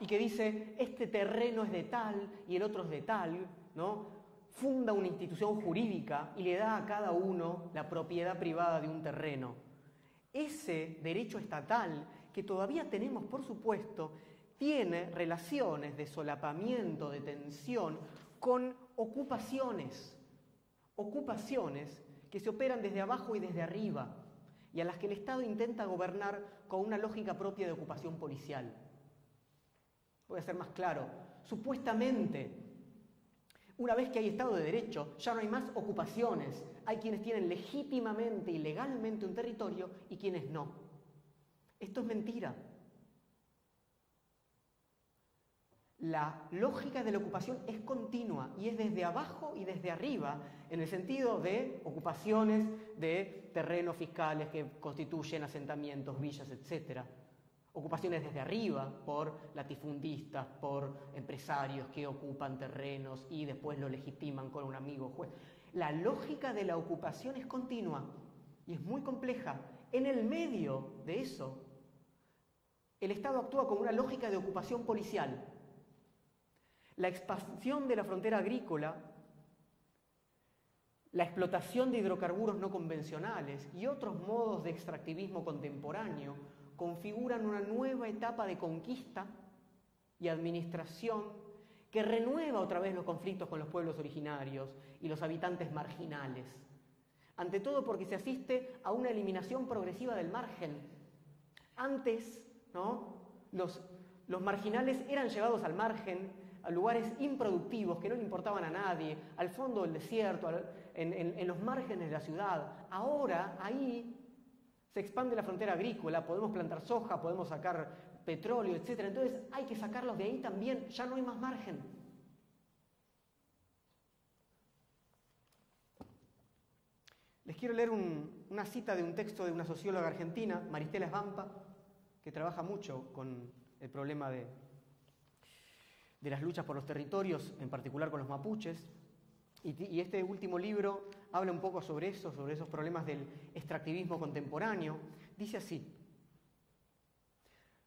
y que dice, este terreno es de tal y el otro es de tal, ¿no? Funda una institución jurídica y le da a cada uno la propiedad privada de un terreno. Ese derecho estatal que todavía tenemos, por supuesto, tiene relaciones de solapamiento, de tensión con ocupaciones, ocupaciones que se operan desde abajo y desde arriba y a las que el Estado intenta gobernar con una lógica propia de ocupación policial. Voy a ser más claro, supuestamente, una vez que hay Estado de Derecho, ya no hay más ocupaciones, hay quienes tienen legítimamente y legalmente un territorio y quienes no. Esto es mentira. La lógica de la ocupación es continua y es desde abajo y desde arriba, en el sentido de ocupaciones de terrenos fiscales que constituyen asentamientos, villas, etc. Ocupaciones desde arriba por latifundistas, por empresarios que ocupan terrenos y después lo legitiman con un amigo juez. La lógica de la ocupación es continua y es muy compleja. En el medio de eso el Estado actúa como una lógica de ocupación policial. La expansión de la frontera agrícola, la explotación de hidrocarburos no convencionales y otros modos de extractivismo contemporáneo configuran una nueva etapa de conquista y administración que renueva otra vez los conflictos con los pueblos originarios y los habitantes marginales. Ante todo porque se asiste a una eliminación progresiva del margen. Antes los, marginales eran llevados al margen, a lugares improductivos que no le importaban a nadie, al fondo del desierto, en, en los márgenes de la ciudad. Ahora ahí se expande la frontera agrícola, podemos plantar soja, podemos sacar petróleo, etc. Entonces hay que sacarlos de ahí también, ya no hay más margen. Les quiero leer una cita de un texto de una socióloga argentina, Maristela Esbampa, que trabaja mucho con el problema de, de las luchas por los territorios, en particular con los mapuches. Y, este último libro habla un poco sobre eso, sobre esos problemas del extractivismo contemporáneo. Dice así,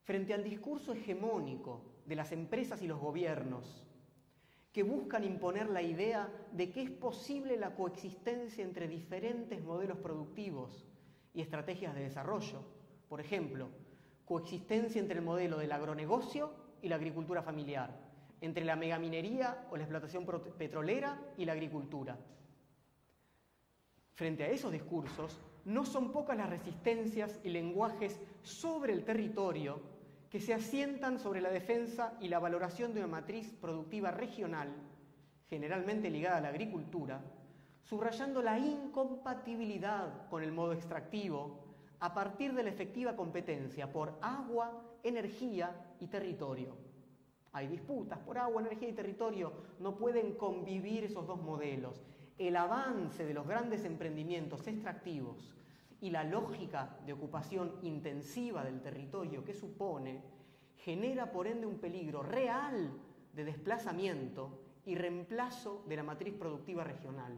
frente al discurso hegemónico de las empresas y los gobiernos que buscan imponer la idea de que es posible la coexistencia entre diferentes modelos productivos y estrategias de desarrollo, por ejemplo, coexistencia entre el modelo del agronegocio y la agricultura familiar, entre la megaminería o la explotación petrolera y la agricultura. Frente a esos discursos, no son pocas las resistencias y lenguajes sobre el territorio que se asientan sobre la defensa y la valoración de una matriz productiva regional, generalmente ligada a la agricultura, subrayando la incompatibilidad con el modo extractivo a partir de la efectiva competencia por agua, energía y territorio. Hay disputas por agua, energía y territorio. No pueden convivir esos dos modelos. El avance de los grandes emprendimientos extractivos y la lógica de ocupación intensiva del territorio que supone genera por ende un peligro real de desplazamiento y reemplazo de la matriz productiva regional.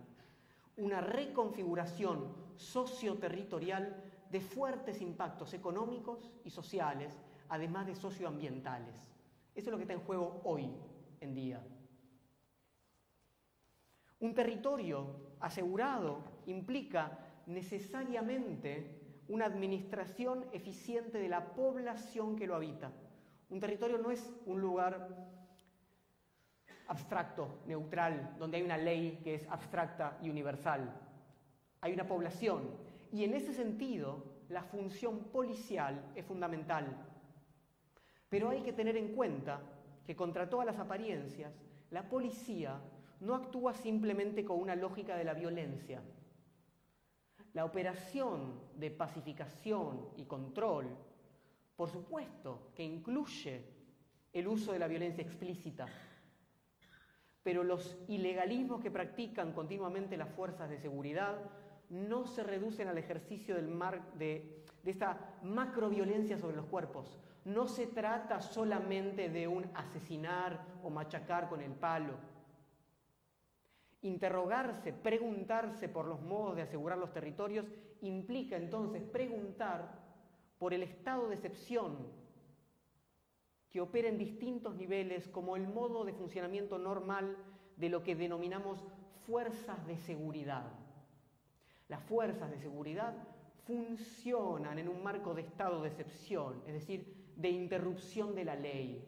Una reconfiguración socioterritorial de fuertes impactos económicos y sociales, además de socioambientales. Eso es lo que está en juego hoy en día. Un territorio asegurado implica necesariamente una administración eficiente de la población que lo habita. Un territorio no es un lugar abstracto, neutral, donde hay una ley que es abstracta y universal. Hay una población y en ese sentido, la función policial es fundamental. Pero hay que tener en cuenta que contra todas las apariencias, la policía no actúa simplemente con una lógica de la violencia. La operación de pacificación y control, por supuesto, que incluye el uso de la violencia explícita, pero los ilegalismos que practican continuamente las fuerzas de seguridad no se reducen al ejercicio del de esta macroviolencia sobre los cuerpos. No se trata solamente de un asesinar o machacar con el palo. Interrogarse, preguntarse por los modos de asegurar los territorios implica entonces preguntar por el estado de excepción que opera en distintos niveles como el modo de funcionamiento normal de lo que denominamos fuerzas de seguridad. Las fuerzas de seguridad funcionan en un marco de estado de excepción, es decir, de interrupción de la ley.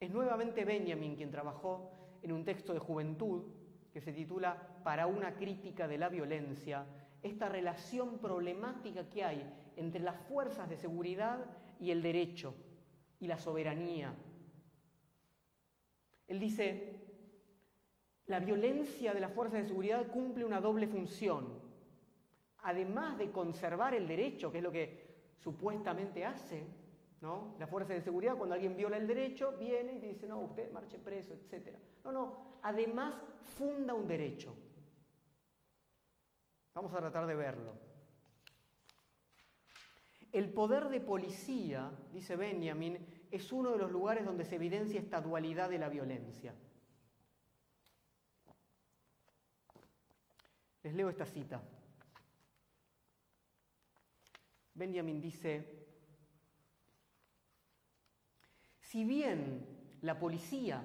Es nuevamente Benjamin quien trabajó en un texto de juventud que se titula Para una crítica de la violencia, esta relación problemática que hay entre las fuerzas de seguridad y el derecho y la soberanía. Él dice, la violencia de las fuerzas de seguridad cumple una doble función. Además de conservar el derecho, que es lo que supuestamente hace, ¿no? La fuerza de seguridad, cuando alguien viola el derecho, viene y dice, no, usted marche preso, etc. No, no, además funda un derecho. Vamos a tratar de verlo. El poder de policía, dice Benjamin, es uno de los lugares donde se evidencia esta dualidad de la violencia. Les leo esta cita. Benjamin dice, si bien la policía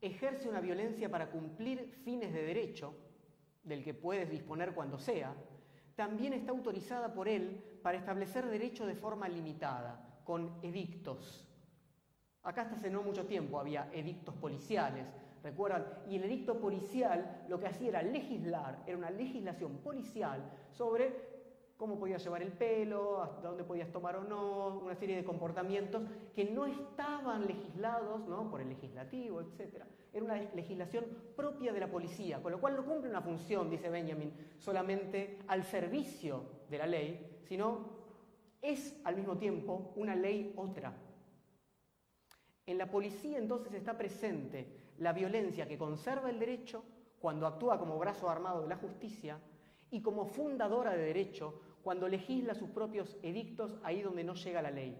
ejerce una violencia para cumplir fines de derecho, del que puedes disponer cuando sea, también está autorizada por él para establecer derecho de forma limitada, con edictos. Acá hasta hace no mucho tiempo había edictos policiales, ¿recuerdan? Y el edicto policial lo que hacía era legislar, era una legislación policial sobre cómo podías llevar el pelo, hasta dónde podías tomar o no, una serie de comportamientos que no estaban legislados ¿no? por el legislativo, etc. Era una legislación propia de la policía, con lo cual no cumple una función, dice Benjamin, solamente al servicio de la ley, sino es al mismo tiempo una ley otra. En la policía entonces está presente la violencia que conserva el derecho cuando actúa como brazo armado de la justicia y como fundadora de derecho cuando legisla sus propios edictos ahí donde no llega la ley.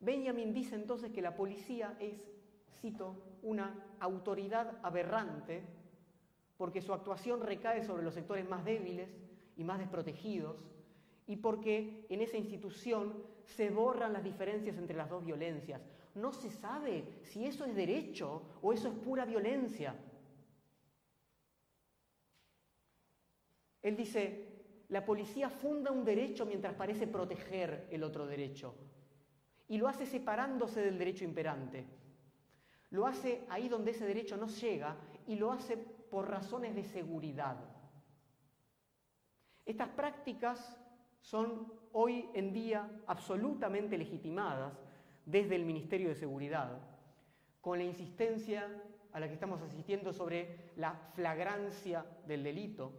Benjamin dice entonces que la policía es, cito, una autoridad aberrante porque su actuación recae sobre los sectores más débiles y más desprotegidos y porque en esa institución se borran las diferencias entre las dos violencias, no se sabe si eso es derecho o eso es pura violencia. Él dice, la policía funda un derecho mientras parece proteger el otro derecho. Y lo hace separándose del derecho imperante. Lo hace ahí donde ese derecho no llega y lo hace por razones de seguridad. Estas prácticas son hoy en día absolutamente legitimadas desde el Ministerio de Seguridad, con la insistencia a la que estamos asistiendo sobre la flagrancia del delito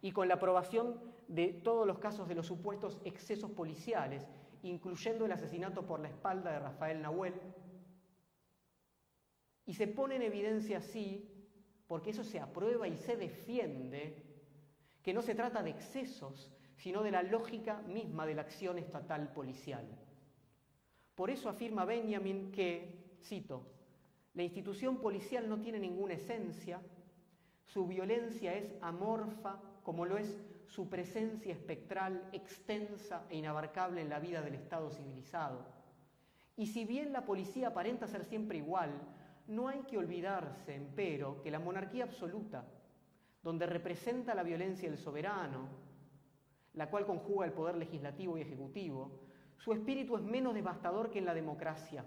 y con la aprobación de todos los casos de los supuestos excesos policiales, incluyendo el asesinato por la espalda de Rafael Nahuel. Y se pone en evidencia así, porque eso se aprueba y se defiende, que no se trata de excesos, sino de la lógica misma de la acción estatal policial. Por eso afirma Benjamin que, cito, la institución policial no tiene ninguna esencia, su violencia es amorfa como lo es su presencia espectral extensa e inabarcable en la vida del Estado civilizado. Y si bien la policía aparenta ser siempre igual, no hay que olvidarse, empero, que la monarquía absoluta, donde representa la violencia del soberano, la cual conjuga el poder legislativo y ejecutivo, su espíritu es menos devastador que en la democracia,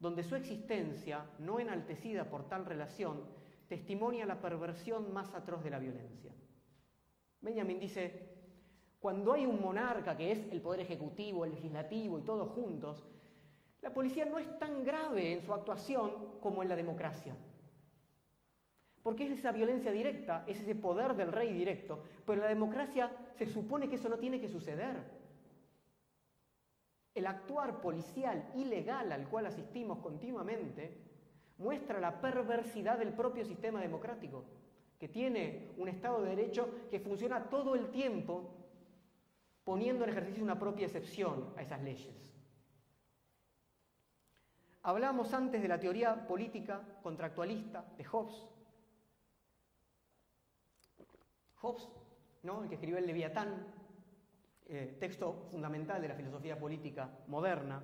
donde su existencia, no enaltecida por tal relación, testimonia la perversión más atroz de la violencia. Benjamin dice, cuando hay un monarca que es el poder ejecutivo, el legislativo y todos juntos, La policía no es tan grave en su actuación como en la democracia. Porque es esa violencia directa, es ese poder del rey directo. Pero en la democracia se supone que eso no tiene que suceder. El actuar policial ilegal al cual asistimos continuamente muestra la perversidad del propio sistema democrático, que tiene un Estado de Derecho que funciona todo el tiempo poniendo en ejercicio una propia excepción a esas leyes. Hablamos antes de la teoría política contractualista de Hobbes, Hobbes, ¿no? el que escribió el Leviatán, eh, texto fundamental de la filosofía política moderna,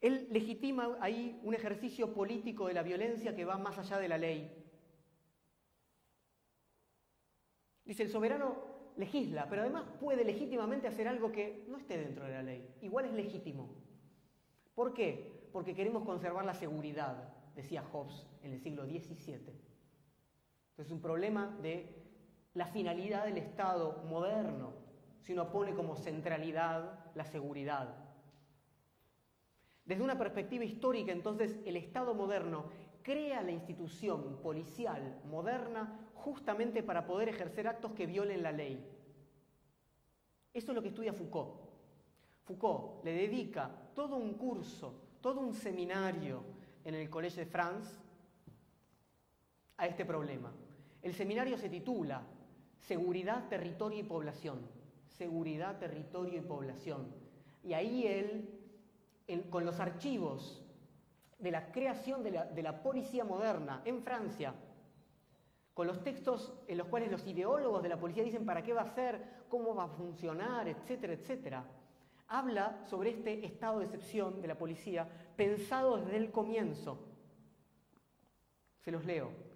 él legitima ahí un ejercicio político de la violencia que va más allá de la ley. Dice, el soberano legisla, pero además puede legítimamente hacer algo que no esté dentro de la ley. Igual es legítimo. ¿Por qué? Porque queremos conservar la seguridad, decía Hobbes en el siglo XVII. Entonces es un problema de la finalidad del Estado moderno, si uno pone como centralidad la seguridad. Desde una perspectiva histórica, entonces, el Estado moderno crea la institución policial moderna justamente para poder ejercer actos que violen la ley. Eso es lo que estudia Foucault. Foucault le dedica todo un curso, todo un seminario en el Collège de France a este problema. El seminario se titula Seguridad, territorio y población. Seguridad, territorio y población. Y ahí él, con los archivos de la creación de la, de la policía moderna en Francia, con los textos en los cuales los ideólogos de la policía dicen para qué va a ser, cómo va a funcionar, etcétera, etcétera, habla sobre este estado de excepción de la policía pensado desde el comienzo. Se los leo.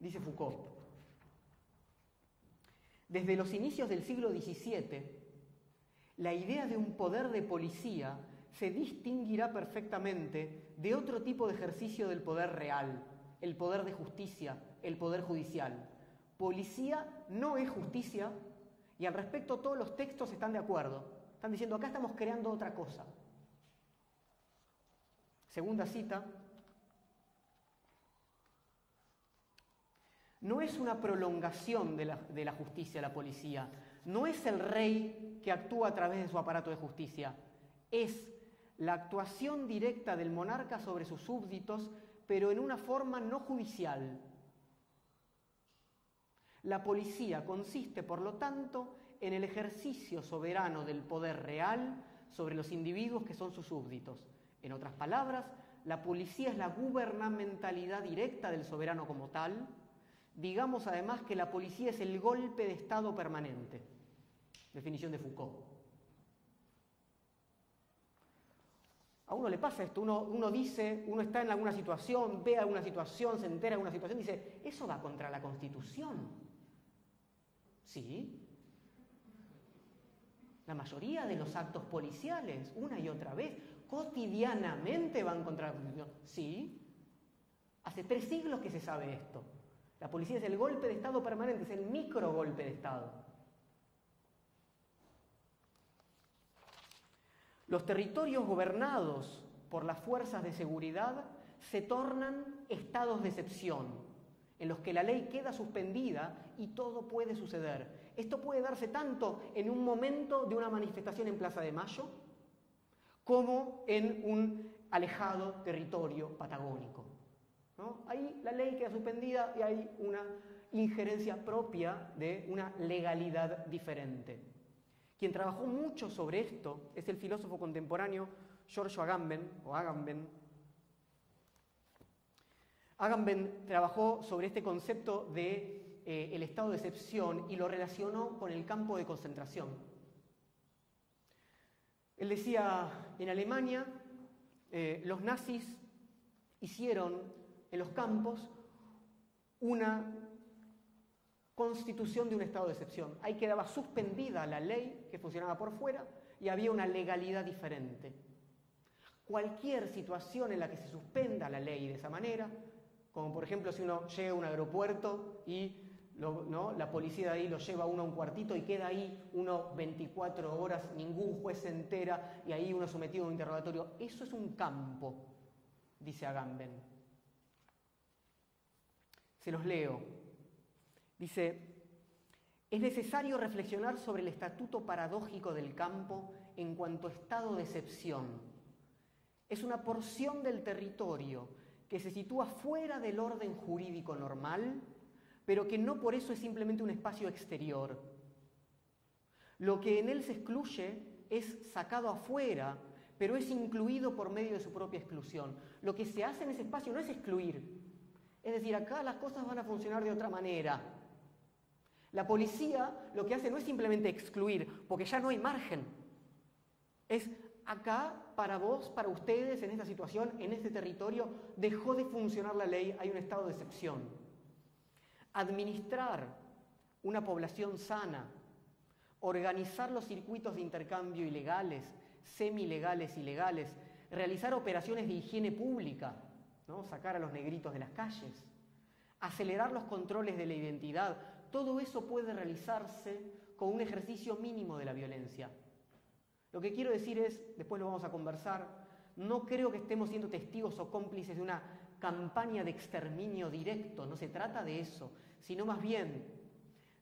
dice Foucault. Desde los inicios del siglo XVII, la idea de un poder de policía se distinguirá perfectamente de otro tipo de ejercicio del poder real, el poder de justicia, el poder judicial. Policía no es justicia y al respecto todos los textos están de acuerdo. Están diciendo, acá estamos creando otra cosa. Segunda cita, no es una prolongación de la, justicia, la policía, no es el rey que actúa a través de su aparato de justicia, es la actuación directa del monarca sobre sus súbditos, pero en una forma no judicial. La policía consiste, por lo tanto, en el ejercicio soberano del poder real sobre los individuos que son sus súbditos. En otras palabras, la policía es la gubernamentalidad directa del soberano como tal, Digamos además que la policía es el golpe de Estado permanente. Definición de Foucault. A uno le pasa esto, uno, dice, uno está en alguna situación, ve alguna situación, se entera de alguna situación, dice, eso va contra la Constitución. Sí. La mayoría de los actos policiales, una y otra vez, cotidianamente van contra la Constitución. Sí. Hace tres siglos que se sabe esto. La policía es el golpe de Estado permanente, es el micro golpe de Estado. Los territorios gobernados por las fuerzas de seguridad se tornan estados de excepción, en los que la ley queda suspendida y todo puede suceder. Esto puede darse tanto en un momento de una manifestación en Plaza de Mayo, como en un alejado territorio patagónico. Ahí la ley queda suspendida y hay una injerencia propia de una legalidad diferente. Quien trabajó mucho sobre esto es el filósofo contemporáneo Giorgio Agamben, Agamben. Trabajó sobre este concepto de eh, estado de excepción y lo relacionó con el campo de concentración. Él decía, en Alemania eh, los nazis hicieron en los campos una constitución de un estado de excepción. Ahí quedaba suspendida la ley que funcionaba por fuera y había una legalidad diferente. Cualquier situación en la que se suspenda la ley de esa manera, como por ejemplo si uno llega a un aeropuerto y ¿no? la policía de ahí lo lleva uno a un cuartito y queda ahí uno 24 horas, ningún juez se entera y ahí uno sometido a un interrogatorio. Eso es un campo, dice Agamben. Se los leo. Dice, es necesario reflexionar sobre el estatuto paradójico del campo en cuanto a estado de excepción. Es una porción del territorio que se sitúa fuera del orden jurídico normal, pero que no por eso es simplemente un espacio exterior. Lo que en él se excluye es sacado afuera, pero es incluido por medio de su propia exclusión. Lo que se hace en ese espacio no es excluir, es decir, acá las cosas van a funcionar de otra manera. La policía lo que hace no es simplemente excluir, porque ya no hay margen. Es acá, para vos, para ustedes, en esta situación, en este territorio, dejó de funcionar la ley, hay un estado de excepción. Administrar una población sana, organizar los circuitos de intercambio ilegales, semilegales y legales, realizar operaciones de higiene pública, ¿no? sacar a los negritos de las calles, acelerar los controles de la identidad, todo eso puede realizarse con un ejercicio mínimo de la violencia. Lo que quiero decir es, después lo vamos a conversar, no creo que estemos siendo testigos o cómplices de una campaña de exterminio directo, no se trata de eso, sino más bien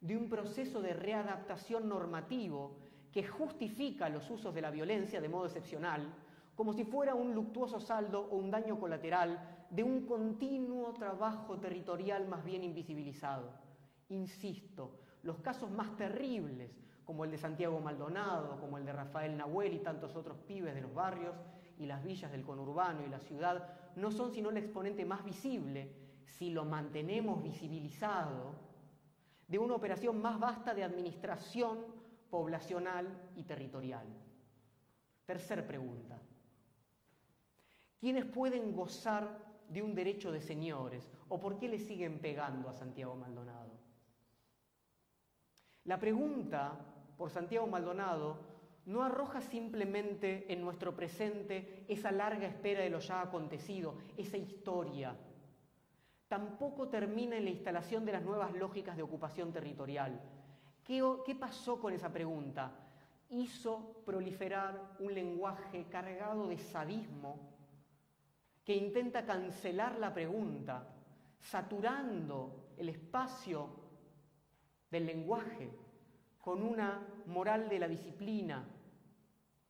de un proceso de readaptación normativo que justifica los usos de la violencia de modo excepcional, como si fuera un luctuoso saldo o un daño colateral de un continuo trabajo territorial más bien invisibilizado. Insisto, los casos más terribles, como el de Santiago Maldonado, como el de Rafael Nahuel y tantos otros pibes de los barrios y las villas del conurbano y la ciudad, no son sino el exponente más visible, si lo mantenemos visibilizado, de una operación más vasta de administración poblacional y territorial. Tercer pregunta. ¿Quiénes pueden gozar de un derecho de señores o por qué le siguen pegando a Santiago Maldonado? La pregunta por Santiago Maldonado no arroja simplemente en nuestro presente esa larga espera de lo ya acontecido, esa historia. Tampoco termina en la instalación de las nuevas lógicas de ocupación territorial. ¿Qué, qué pasó con esa pregunta? Hizo proliferar un lenguaje cargado de sadismo que intenta cancelar la pregunta, saturando el espacio del lenguaje, con una moral de la disciplina,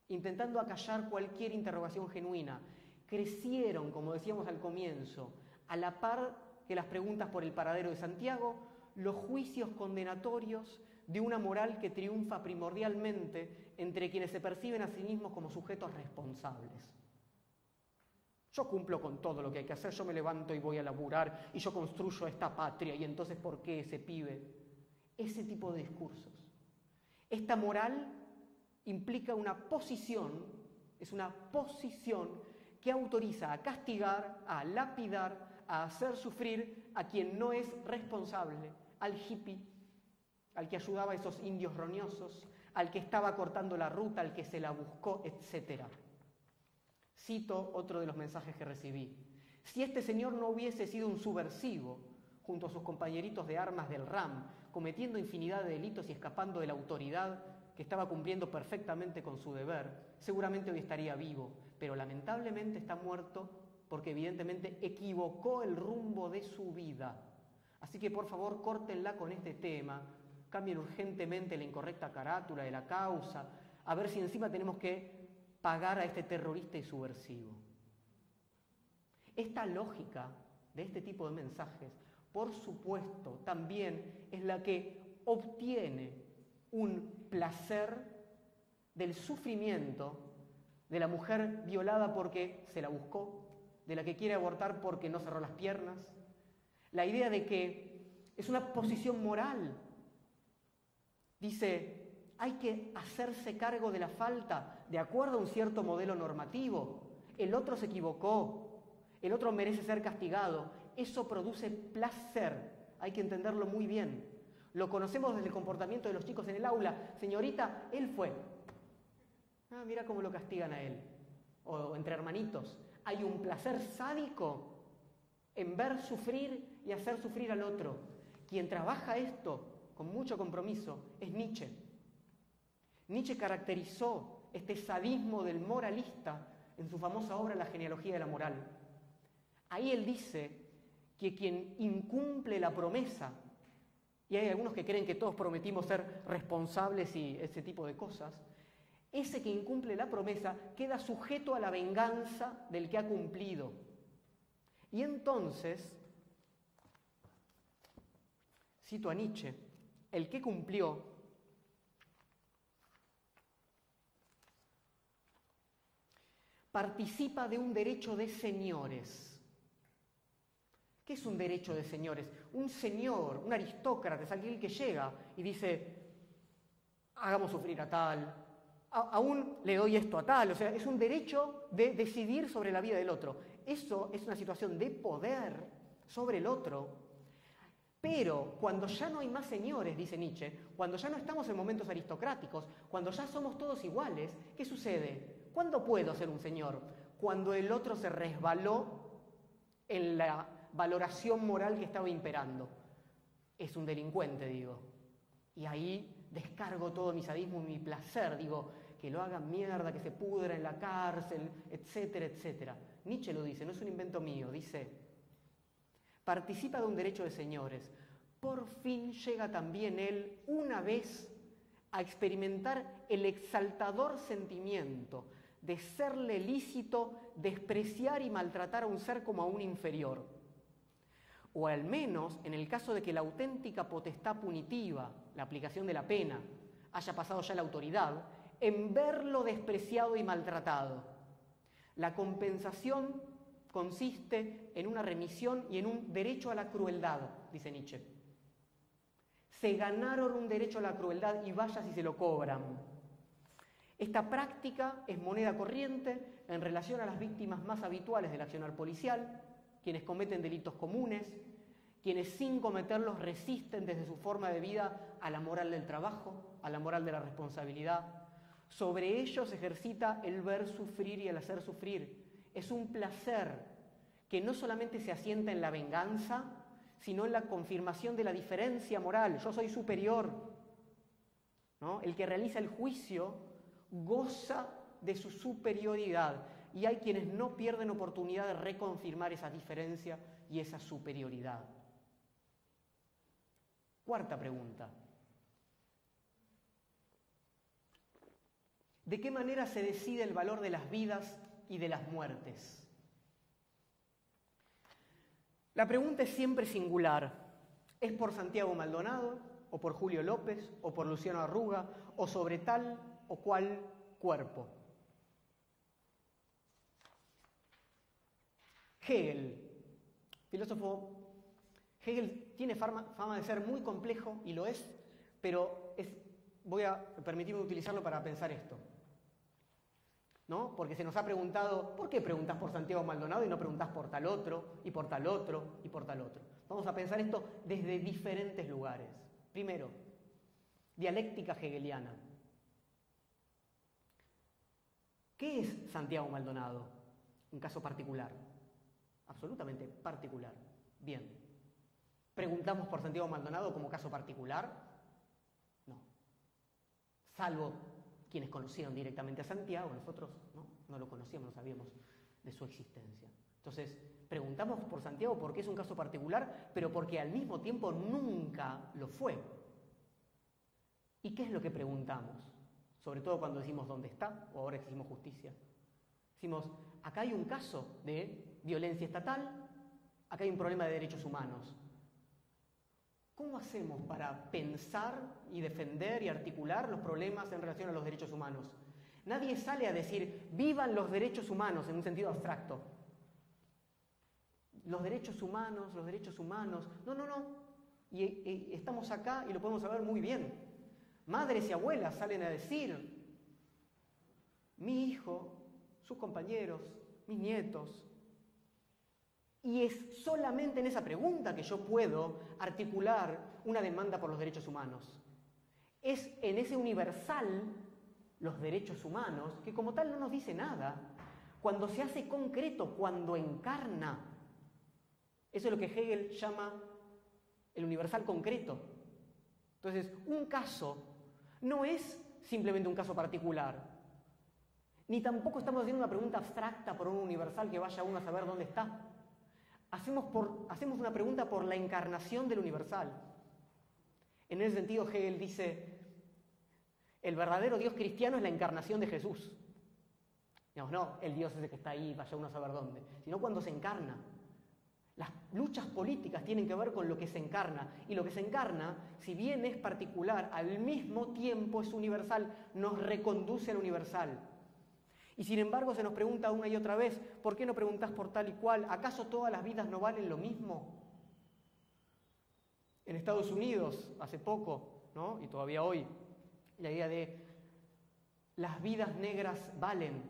intentando acallar cualquier interrogación genuina. Crecieron, como decíamos al comienzo, a la par que las preguntas por el paradero de Santiago, los juicios condenatorios de una moral que triunfa primordialmente entre quienes se perciben a sí mismos como sujetos responsables. Yo cumplo con todo lo que hay que hacer, yo me levanto y voy a laburar y yo construyo esta patria y entonces ¿por qué ese pibe? Ese tipo de discursos. Esta moral implica una posición, es una posición que autoriza a castigar, a lapidar, a hacer sufrir a quien no es responsable, al hippie, al que ayudaba a esos indios roñosos, al que estaba cortando la ruta, al que se la buscó, etc. Cito otro de los mensajes que recibí. Si este señor no hubiese sido un subversivo, junto a sus compañeritos de armas del RAM, cometiendo infinidad de delitos y escapando de la autoridad que estaba cumpliendo perfectamente con su deber, seguramente hoy estaría vivo, pero lamentablemente está muerto porque evidentemente equivocó el rumbo de su vida. Así que por favor córtenla con este tema, cambien urgentemente la incorrecta carátula de la causa, a ver si encima tenemos que pagar a este terrorista y subversivo. Esta lógica de este tipo de mensajes por supuesto, también es la que obtiene un placer del sufrimiento de la mujer violada porque se la buscó, de la que quiere abortar porque no cerró las piernas, la idea de que es una posición moral. Dice, hay que hacerse cargo de la falta de acuerdo a un cierto modelo normativo. El otro se equivocó, el otro merece ser castigado, eso produce placer, hay que entenderlo muy bien. Lo conocemos desde el comportamiento de los chicos en el aula. Señorita, él fue. Ah, mira cómo lo castigan a él. O entre hermanitos. Hay un placer sádico en ver sufrir y hacer sufrir al otro. quien trabaja esto con mucho compromiso es Nietzsche. Nietzsche caracterizó este sadismo del moralista en su famosa obra La genealogía de la moral. Ahí él dice que quien incumple la promesa, y hay algunos que creen que todos prometimos ser responsables y ese tipo de cosas, ese que incumple la promesa queda sujeto a la venganza del que ha cumplido. Y entonces, cito a Nietzsche, el que cumplió participa de un derecho de señores. ¿Qué es un derecho de señores? Un señor, un aristócrata, es aquel que llega y dice, hagamos sufrir a tal, aún le doy esto a tal, o sea, es un derecho de decidir sobre la vida del otro. Eso es una situación de poder sobre el otro. Pero cuando ya no hay más señores, dice Nietzsche, cuando ya no estamos en momentos aristocráticos, cuando ya somos todos iguales, ¿qué sucede? ¿Cuándo puedo ser un señor? Cuando el otro se resbaló en la valoración moral que estaba imperando. Es un delincuente, digo. Y ahí descargo todo mi sadismo y mi placer, digo, que lo hagan mierda, que se pudra en la cárcel, etcétera, etcétera. Nietzsche lo dice, no es un invento mío, dice, participa de un derecho de señores. Por fin llega también él una vez a experimentar el exaltador sentimiento de serle lícito despreciar y maltratar a un ser como a un inferior. O al menos en el caso de que la auténtica potestad punitiva, la aplicación de la pena, haya pasado ya la autoridad, en verlo despreciado y maltratado. La compensación consiste en una remisión y en un derecho a la crueldad, dice Nietzsche. Se ganaron un derecho a la crueldad y vaya si se lo cobran. Esta práctica es moneda corriente en relación a las víctimas más habituales del accionar policial, quienes cometen delitos comunes, quienes sin cometerlos resisten desde su forma de vida a la moral del trabajo, a la moral de la responsabilidad. Sobre ellos ejercita el ver sufrir y el hacer sufrir. Es un placer que no solamente se asienta en la venganza, sino en la confirmación de la diferencia moral. Yo soy superior. El que realiza el juicio goza de su superioridad y hay quienes no pierden oportunidad de reconfirmar esa diferencia y esa superioridad. Cuarta pregunta. ¿De qué manera se decide el valor de las vidas y de las muertes? La pregunta es siempre singular. ¿Es por Santiago Maldonado, o por Julio López, o por Luciano Arruga, o sobre tal o cual cuerpo? Hegel, filósofo Hegel tiene fama, de ser muy complejo y lo es, pero voy a permitirme utilizarlo para pensar esto. ¿No? Porque se nos ha preguntado, ¿por qué preguntas por Santiago Maldonado y no preguntas por tal otro, y por tal otro, y por tal otro? Vamos a pensar esto desde diferentes lugares. Primero, dialéctica hegeliana. ¿Qué es Santiago Maldonado? Un caso particular, absolutamente particular. Bien, ¿Preguntamos por Santiago Maldonado como caso particular? No. Salvo quienes conocieron directamente a Santiago, nosotros no, lo conocíamos, no sabíamos de su existencia. Entonces, preguntamos por Santiago porque es un caso particular, pero porque al mismo tiempo nunca lo fue. ¿Y qué es lo que preguntamos? Sobre todo cuando decimos dónde está, o ahora exigimos justicia. Decimos, acá hay un caso de violencia estatal, acá hay un problema de derechos humanos. ¿Cómo hacemos para pensar y defender y articular los problemas en relación a los derechos humanos? Nadie sale a decir, vivan los derechos humanos en un sentido abstracto. Los derechos humanos, los derechos humanos. No, no, no. Y, estamos acá y lo podemos saber muy bien. Madres y abuelas salen a decir, mi hijo, sus compañeros, mis nietos, y es solamente en esa pregunta que yo puedo articular una demanda por los derechos humanos. Es en ese universal, los derechos humanos, que como tal no nos dice nada, cuando se hace concreto, cuando encarna. Eso es lo que Hegel llama el universal concreto. Entonces, un caso no es simplemente un caso particular, ni tampoco estamos haciendo una pregunta abstracta por un universal que vaya uno a saber dónde está. Hacemos, por, hacemos una pregunta por la encarnación del universal. En ese sentido, Hegel dice, el verdadero Dios cristiano es la encarnación de Jesús. Digamos, no el Dios ese que está ahí, vaya uno a saber dónde, sino cuando se encarna. Las luchas políticas tienen que ver con lo que se encarna. Y lo que se encarna, si bien es particular, al mismo tiempo es universal, nos reconduce al universal. Y sin embargo se nos pregunta una y otra vez, ¿por qué no preguntas por tal y cual? ¿Acaso todas las vidas no valen lo mismo? En Estados Unidos, hace poco, ¿no? y todavía hoy, la idea de las vidas negras valen,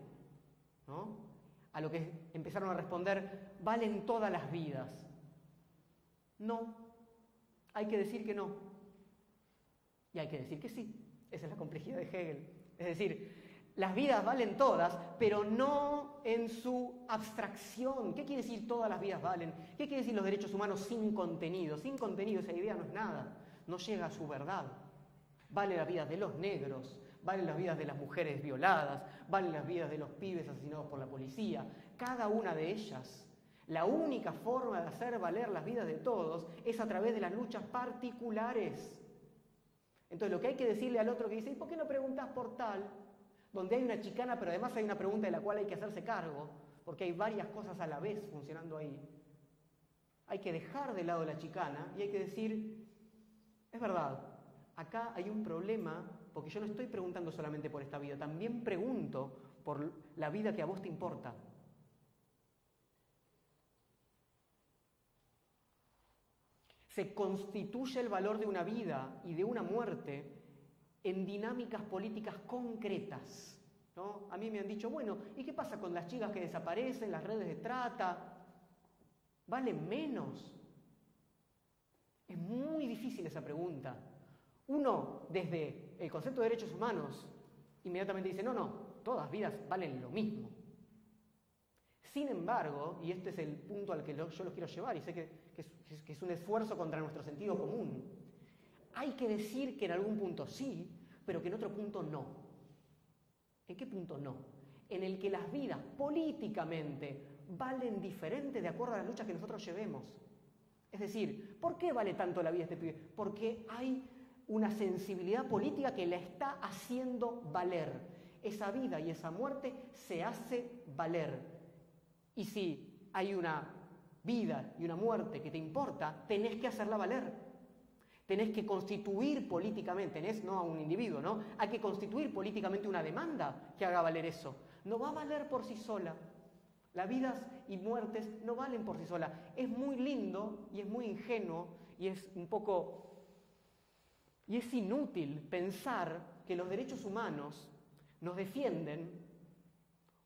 ¿no? A lo que empezaron a responder, valen todas las vidas. No, hay que decir que no. Y hay que decir que sí. Esa es la complejidad de Hegel. Es decir, las vidas valen todas, pero no en su abstracción. ¿Qué quiere decir todas las vidas valen? ¿Qué quiere decir los derechos humanos sin contenido? Sin contenido esa idea no es nada, no llega a su verdad. Vale la vida de los negros, valen las vidas de las mujeres violadas, valen las vidas de los pibes asesinados por la policía, cada una de ellas. La única forma de hacer valer las vidas de todos es a través de las luchas particulares. Entonces lo que hay que decirle al otro que dice, ¿y por qué no preguntas por tal? Donde hay una chicana, pero además hay una pregunta de la cual hay que hacerse cargo, porque hay varias cosas a la vez funcionando ahí. Hay que dejar de lado la chicana y hay que decir, es verdad, acá hay un problema, porque yo no estoy preguntando solamente por esta vida, también pregunto por la vida que a vos te importa. Se constituye el valor de una vida y de una muerte en dinámicas políticas concretas. ¿no? A mí me han dicho, bueno, ¿y qué pasa con las chicas que desaparecen, las redes de trata? ¿Valen menos? Es muy difícil esa pregunta. Uno, desde el concepto de derechos humanos, inmediatamente dice, no, no, todas vidas valen lo mismo. Sin embargo, y este es el punto al que yo los quiero llevar, y sé que, que es un esfuerzo contra nuestro sentido común, hay que decir que en algún punto sí, pero que en otro punto no. ¿En qué punto no? En el que las vidas políticamente valen diferente de acuerdo a las luchas que nosotros llevemos. Es decir, ¿por qué vale tanto la vida de este pibe? Porque hay una sensibilidad política que la está haciendo valer. Esa vida y esa muerte se hace valer. Y si hay una vida y una muerte que te importa, tenés que hacerla valer tenés que constituir políticamente, tenés no a un individuo, ¿no? Hay que constituir políticamente una demanda que haga valer eso. No va a valer por sí sola. Las vidas y muertes no valen por sí sola. Es muy lindo y es muy ingenuo y es un poco... Y es inútil pensar que los derechos humanos nos defienden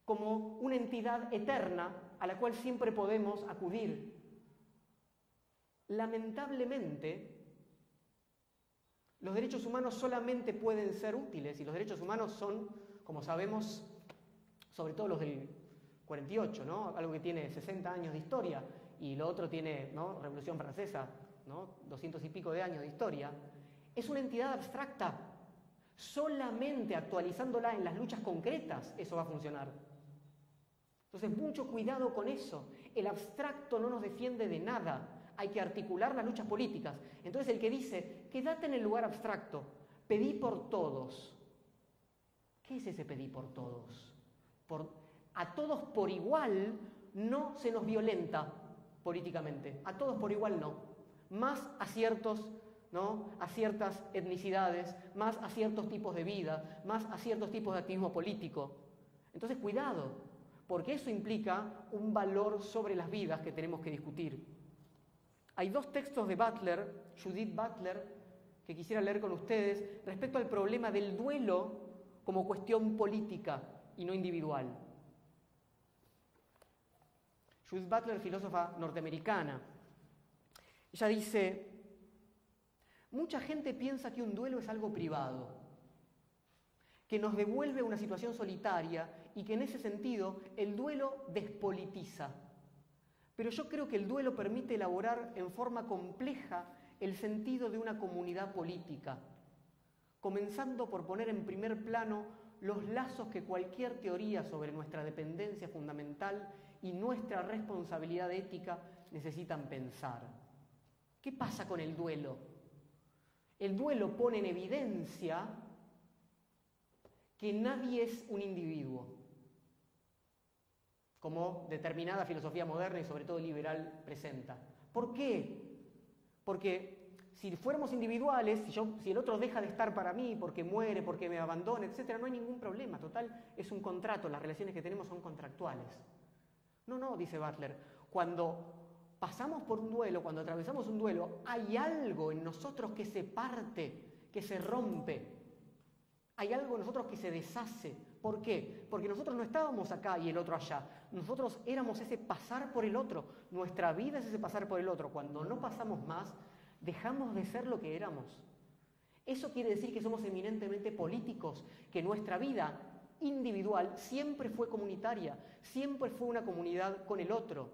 como una entidad eterna a la cual siempre podemos acudir. Lamentablemente, los derechos humanos solamente pueden ser útiles y los derechos humanos son, como sabemos, sobre todo los del 48, ¿no? algo que tiene 60 años de historia y lo otro tiene ¿no? Revolución Francesa, ¿no? 200 y pico de años de historia, es una entidad abstracta. Solamente actualizándola en las luchas concretas eso va a funcionar. Entonces, mucho cuidado con eso. El abstracto no nos defiende de nada hay que articular las luchas políticas. Entonces el que dice, quédate en el lugar abstracto, pedí por todos. ¿Qué es ese pedí por todos? Por, a todos por igual no se nos violenta políticamente, a todos por igual no. Más a ciertos, ¿no? a ciertas etnicidades, más a ciertos tipos de vida, más a ciertos tipos de activismo político. Entonces cuidado, porque eso implica un valor sobre las vidas que tenemos que discutir. Hay dos textos de Butler, Judith Butler, que quisiera leer con ustedes respecto al problema del duelo como cuestión política y no individual. Judith Butler, filósofa norteamericana, ella dice, mucha gente piensa que un duelo es algo privado, que nos devuelve a una situación solitaria y que en ese sentido el duelo despolitiza pero yo creo que el duelo permite elaborar en forma compleja el sentido de una comunidad política, comenzando por poner en primer plano los lazos que cualquier teoría sobre nuestra dependencia fundamental y nuestra responsabilidad ética necesitan pensar. ¿Qué pasa con el duelo? El duelo pone en evidencia que nadie es un individuo, como determinada filosofía moderna y sobre todo liberal presenta. ¿Por qué? Porque si fuéramos individuales, si, el otro deja de estar para mí porque muere, porque me abandona, etc., no hay ningún problema. Total, es un contrato, las relaciones que tenemos son contractuales. No, no, dice Butler, cuando pasamos por un duelo, cuando atravesamos un duelo, hay algo en nosotros que se parte, que se rompe. Hay algo en nosotros que se deshace. ¿Por qué? Porque nosotros no estábamos acá y el otro allá. Nosotros éramos ese pasar por el otro. Nuestra vida es ese pasar por el otro. Cuando no pasamos más, dejamos de ser lo que éramos. Eso quiere decir que somos eminentemente políticos, que nuestra vida individual siempre fue comunitaria, siempre fue una comunidad con el otro.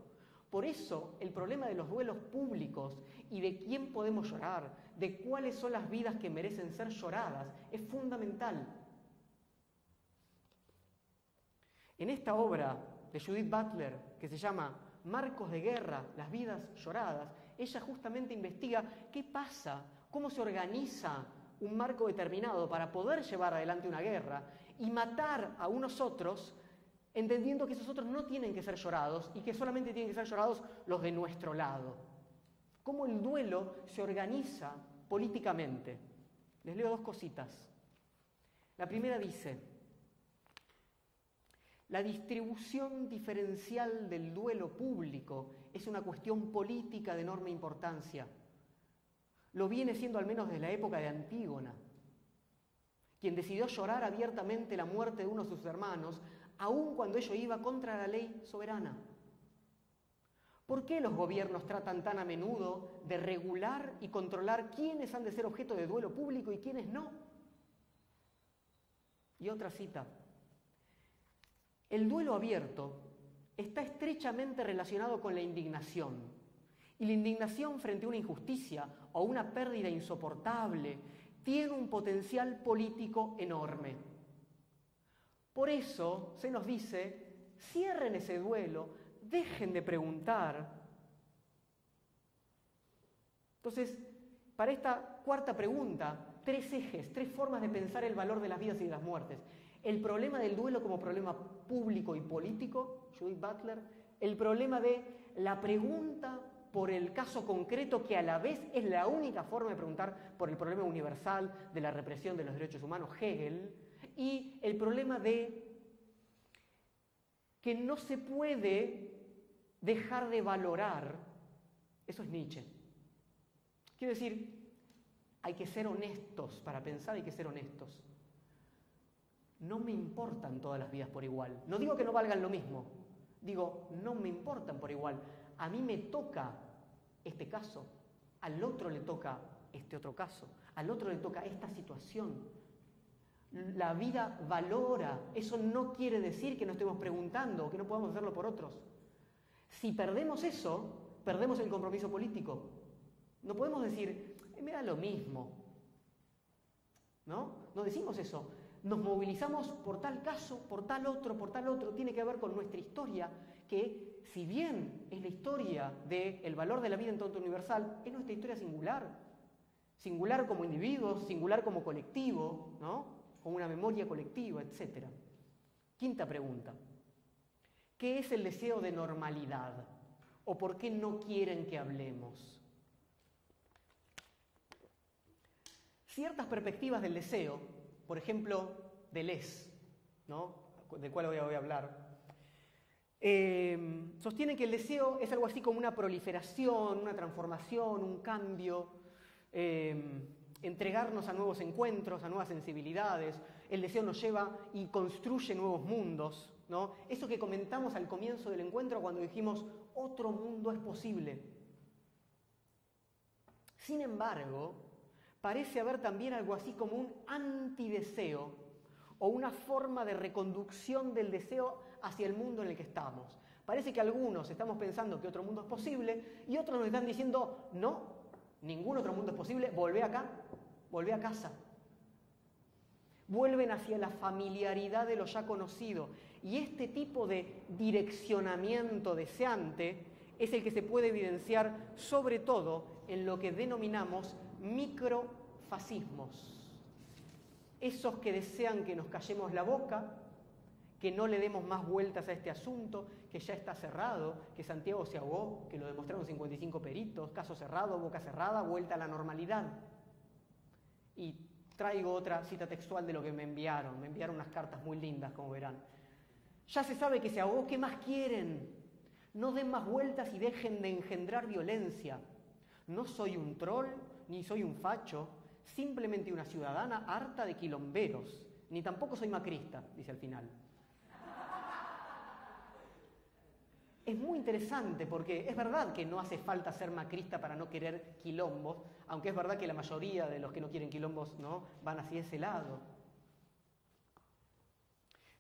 Por eso el problema de los duelos públicos y de quién podemos llorar, de cuáles son las vidas que merecen ser lloradas, es fundamental. En esta obra de Judith Butler, que se llama Marcos de Guerra, las vidas lloradas, ella justamente investiga qué pasa, cómo se organiza un marco determinado para poder llevar adelante una guerra y matar a unos otros, entendiendo que esos otros no tienen que ser llorados y que solamente tienen que ser llorados los de nuestro lado. Cómo el duelo se organiza políticamente. Les leo dos cositas. La primera dice, la distribución diferencial del duelo público es una cuestión política de enorme importancia. Lo viene siendo al menos desde la época de Antígona, quien decidió llorar abiertamente la muerte de uno de sus hermanos, aun cuando ello iba contra la ley soberana. ¿Por qué los gobiernos tratan tan a menudo de regular y controlar quiénes han de ser objeto de duelo público y quiénes no? Y otra cita. El duelo abierto está estrechamente relacionado con la indignación. Y la indignación frente a una injusticia o una pérdida insoportable tiene un potencial político enorme. Por eso se nos dice, cierren ese duelo, dejen de preguntar. Entonces, para esta cuarta pregunta, tres ejes, tres formas de pensar el valor de las vidas y de las muertes. El problema del duelo como problema público y político, Judith Butler. El problema de la pregunta por el caso concreto, que a la vez es la única forma de preguntar por el problema universal de la represión de los derechos humanos, Hegel. Y el problema de que no se puede dejar de valorar, eso es Nietzsche. Quiero decir, hay que ser honestos, para pensar hay que ser honestos no me importan todas las vidas por igual. No digo que no valgan lo mismo, digo, no me importan por igual. A mí me toca este caso, al otro le toca este otro caso, al otro le toca esta situación. La vida valora, eso no quiere decir que no estemos preguntando o que no podamos hacerlo por otros. Si perdemos eso, perdemos el compromiso político. No podemos decir, eh, me da lo mismo. ¿No? No decimos eso nos movilizamos por tal caso, por tal otro, por tal otro, tiene que ver con nuestra historia, que si bien es la historia del valor de la vida en tanto universal, es nuestra historia singular. Singular como individuos, singular como colectivo, ¿no? Con una memoria colectiva, etc. Quinta pregunta. ¿Qué es el deseo de normalidad? ¿O por qué no quieren que hablemos? Ciertas perspectivas del deseo por ejemplo, Deleuze, ¿no? del cual voy a, hablar, eh, sostiene que el deseo es algo así como una proliferación, una transformación, un cambio, eh, entregarnos a nuevos encuentros, a nuevas sensibilidades. El deseo nos lleva y construye nuevos mundos. ¿no? Eso que comentamos al comienzo del encuentro cuando dijimos, otro mundo es posible. Sin embargo, parece haber también algo así como un antideseo o una forma de reconducción del deseo hacia el mundo en el que estamos. Parece que algunos estamos pensando que otro mundo es posible y otros nos están diciendo, no, Ningún otro mundo es posible. Volvé acá, volvé a casa. Vuelven hacia la familiaridad de lo ya conocido. Y este tipo de direccionamiento deseante es el que se puede evidenciar sobre todo en lo que denominamos microfascismos. Esos que desean que nos callemos la boca, que no le demos más vueltas a este asunto, que ya está cerrado, que Santiago se ahogó, que lo demostraron 55 peritos, caso cerrado, boca cerrada, vuelta a la normalidad. Y traigo otra cita textual de lo que me enviaron. Me enviaron unas cartas muy lindas, como verán. Ya se sabe que se ahogó, ¿qué más quieren? No den más vueltas y dejen de engendrar violencia. No soy un troll, ni soy un facho, simplemente una ciudadana harta de quilomberos. Ni tampoco soy macrista, dice al final. es muy interesante porque es verdad que no hace falta ser macrista para no querer quilombos, aunque es verdad que la mayoría de los que no quieren quilombos ¿no? van hacia ese lado.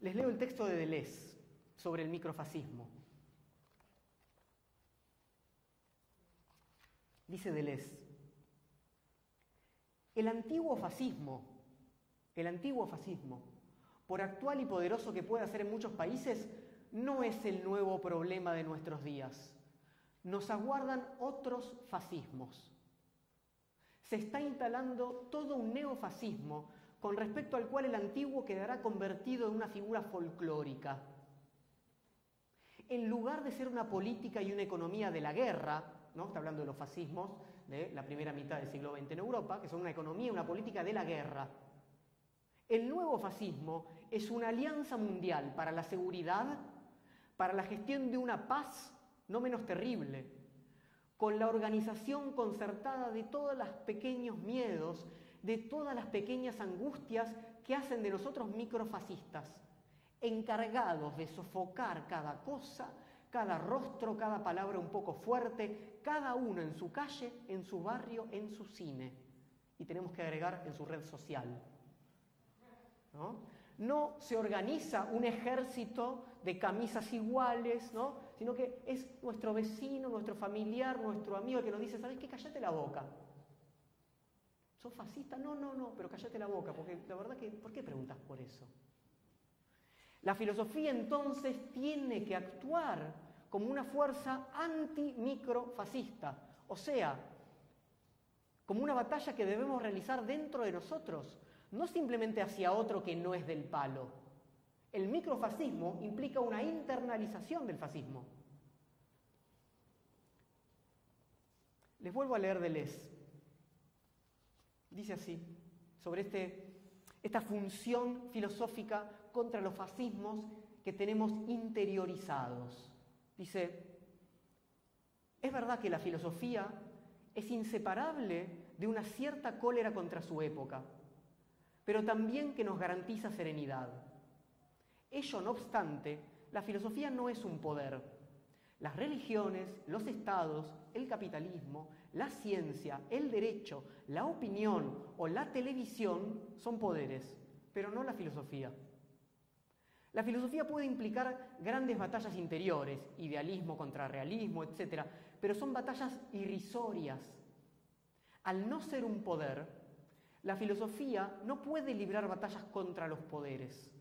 Les leo el texto de Deleuze sobre el microfascismo. Dice Deleuze, el antiguo fascismo, el antiguo fascismo, por actual y poderoso que pueda ser en muchos países, no es el nuevo problema de nuestros días. Nos aguardan otros fascismos. Se está instalando todo un neofascismo con respecto al cual el antiguo quedará convertido en una figura folclórica. En lugar de ser una política y una economía de la guerra, ¿no? está hablando de los fascismos la primera mitad del siglo XX en Europa, que son una economía una política de la guerra. El nuevo fascismo es una alianza mundial para la seguridad para la gestión de una paz no menos terrible, con la organización concertada de todos los pequeños miedos, de todas las pequeñas angustias que hacen de nosotros microfascistas, encargados de sofocar cada cosa, cada rostro, cada palabra un poco fuerte, cada uno en su calle, en su barrio, en su cine. Y tenemos que agregar en su red social. ¿no? no se organiza un ejército de camisas iguales, ¿no? sino que es nuestro vecino, nuestro familiar, nuestro amigo que nos dice, ¿sabes qué? Cállate la boca. ¿Sos fascista? No, no, no, pero cállate la boca, porque la verdad que, ¿por qué preguntas por eso? La filosofía entonces tiene que actuar como una fuerza anti-microfascista, o sea, como una batalla que debemos realizar dentro de nosotros, no simplemente hacia otro que no es del palo. El microfascismo implica una internalización del fascismo. Les vuelvo a leer Deleuze. Dice así, sobre este, esta función filosófica contra los fascismos que tenemos interiorizados. Dice, es verdad que la filosofía es inseparable de una cierta cólera contra su época pero también que nos garantiza serenidad. Ello, no obstante, la filosofía no es un poder. Las religiones, los estados, el capitalismo, la ciencia, el derecho, la opinión o la televisión son poderes, pero no la filosofía. La filosofía puede implicar grandes batallas interiores, idealismo contra realismo, etc., pero son batallas irrisorias. Al no ser un poder, la filosofía no puede librar batallas contra los poderes,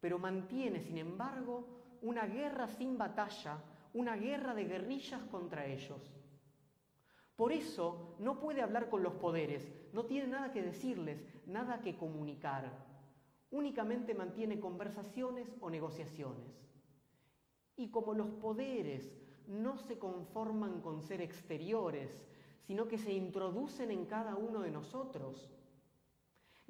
pero mantiene, sin embargo, una guerra sin batalla, una guerra de guerrillas contra ellos. Por eso no puede hablar con los poderes, no tiene nada que decirles, nada que comunicar. Únicamente mantiene conversaciones o negociaciones. Y como los poderes no se conforman con ser exteriores, sino que se introducen en cada uno de nosotros,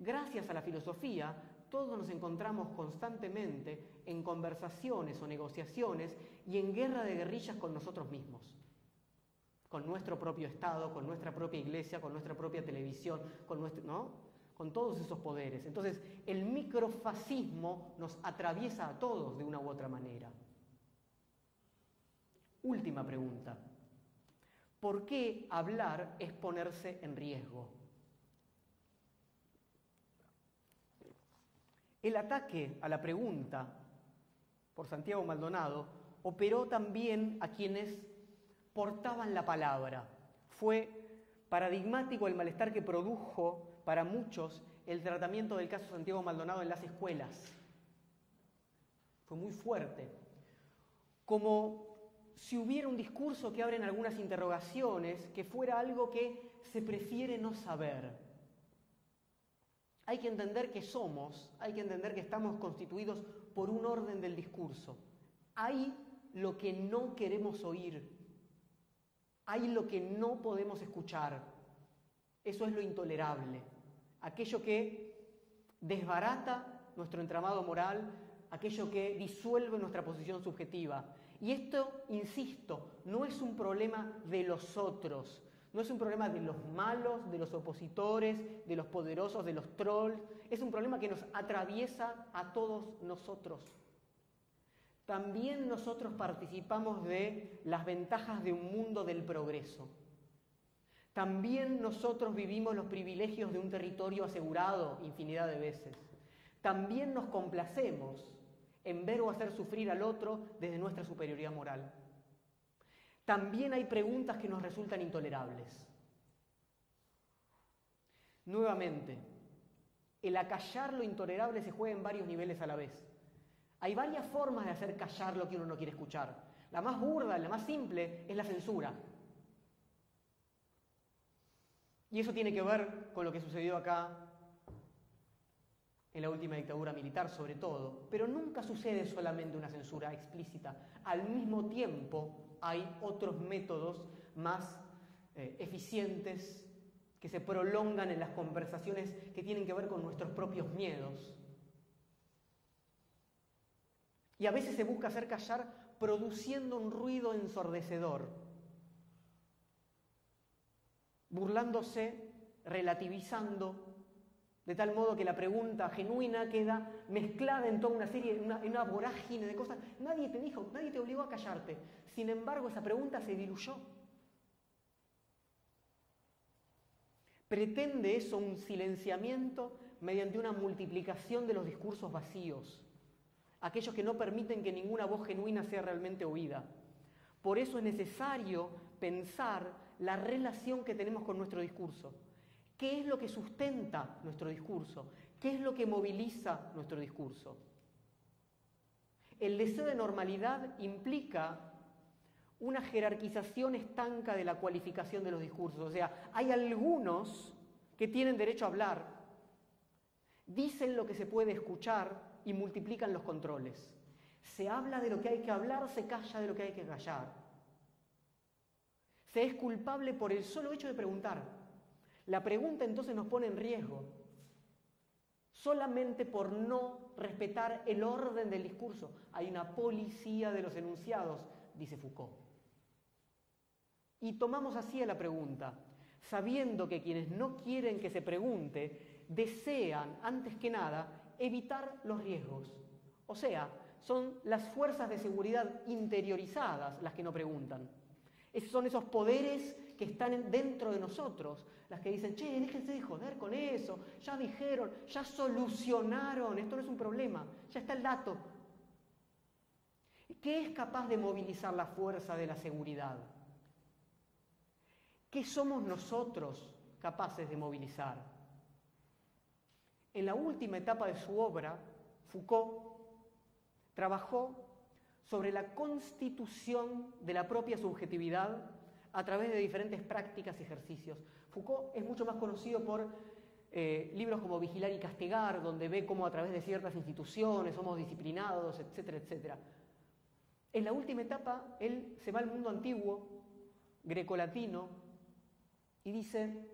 Gracias a la filosofía, todos nos encontramos constantemente en conversaciones o negociaciones y en guerra de guerrillas con nosotros mismos, con nuestro propio Estado, con nuestra propia iglesia, con nuestra propia televisión, con, nuestro, ¿no? Con todos esos poderes. Entonces, el microfascismo nos atraviesa a todos de una u otra manera. Última pregunta. ¿Por qué hablar es ponerse en riesgo? El ataque a la pregunta por Santiago Maldonado operó también a quienes portaban la palabra. Fue paradigmático el malestar que produjo para muchos el tratamiento del caso Santiago Maldonado en las escuelas. Fue muy fuerte. Como si hubiera un discurso que abren algunas interrogaciones, que fuera algo que se prefiere no saber. Hay que entender que somos, hay que entender que estamos constituidos por un orden del discurso. Hay lo que no queremos oír, hay lo que no podemos escuchar. Eso es lo intolerable, aquello que desbarata nuestro entramado moral, aquello que disuelve nuestra posición subjetiva. Y esto, insisto, no es un problema de los otros, no es un problema de los malos, de los opositores, de los poderosos, de los trolls, es un problema que nos atraviesa a todos nosotros. También nosotros participamos de las ventajas de un mundo del progreso. También nosotros vivimos los privilegios de un territorio asegurado infinidad de veces. También nos complacemos en ver o hacer sufrir al otro desde nuestra superioridad moral. También hay preguntas que nos resultan intolerables. Nuevamente, el acallar lo intolerable se juega en varios niveles a la vez. Hay varias formas de hacer callar lo que uno no quiere escuchar. La más burda, la más simple, es la censura. Y eso tiene que ver con lo que sucedió acá en la última dictadura militar sobre todo, pero nunca sucede solamente una censura explícita. Al mismo tiempo hay otros métodos más eh, eficientes que se prolongan en las conversaciones que tienen que ver con nuestros propios miedos. Y a veces se busca hacer callar produciendo un ruido ensordecedor, burlándose, relativizando de tal modo que la pregunta genuina queda mezclada en toda una serie, en una, vorágine de cosas. Nadie te dijo, nadie te obligó a callarte. Sin embargo, esa pregunta se diluyó. Pretende eso un silenciamiento mediante una multiplicación de los discursos vacíos, aquellos que no permiten que ninguna voz genuina sea realmente oída. Por eso es necesario pensar la relación que tenemos con nuestro discurso. ¿Qué es lo que sustenta nuestro discurso? ¿Qué es lo que moviliza nuestro discurso? El deseo de normalidad implica una jerarquización estanca de la cualificación de los discursos. O sea, hay algunos que tienen derecho a hablar, dicen lo que se puede escuchar y multiplican los controles. Se habla de lo que hay que hablar, se calla de lo que hay que callar. Se es culpable por el solo hecho de preguntar. La pregunta entonces nos pone en riesgo, solamente por no respetar el orden del discurso. Hay una policía de los enunciados, dice Foucault. Y tomamos así a la pregunta, sabiendo que quienes no quieren que se pregunte desean, antes que nada, evitar los riesgos. O sea, son las fuerzas de seguridad interiorizadas las que no preguntan. Son esos poderes que están dentro de nosotros, las que dicen, che, déjense de joder con eso, ya dijeron, ya solucionaron, esto no es un problema, ya está el dato. ¿Qué es capaz de movilizar la fuerza de la seguridad? ¿Qué somos nosotros capaces de movilizar? En la última etapa de su obra, Foucault trabajó sobre la constitución de la propia subjetividad a través de diferentes prácticas y ejercicios. Foucault es mucho más conocido por eh, libros como Vigilar y Castigar, donde ve cómo a través de ciertas instituciones somos disciplinados, etcétera, etcétera. En la última etapa, él se va al mundo antiguo, grecolatino, y dice,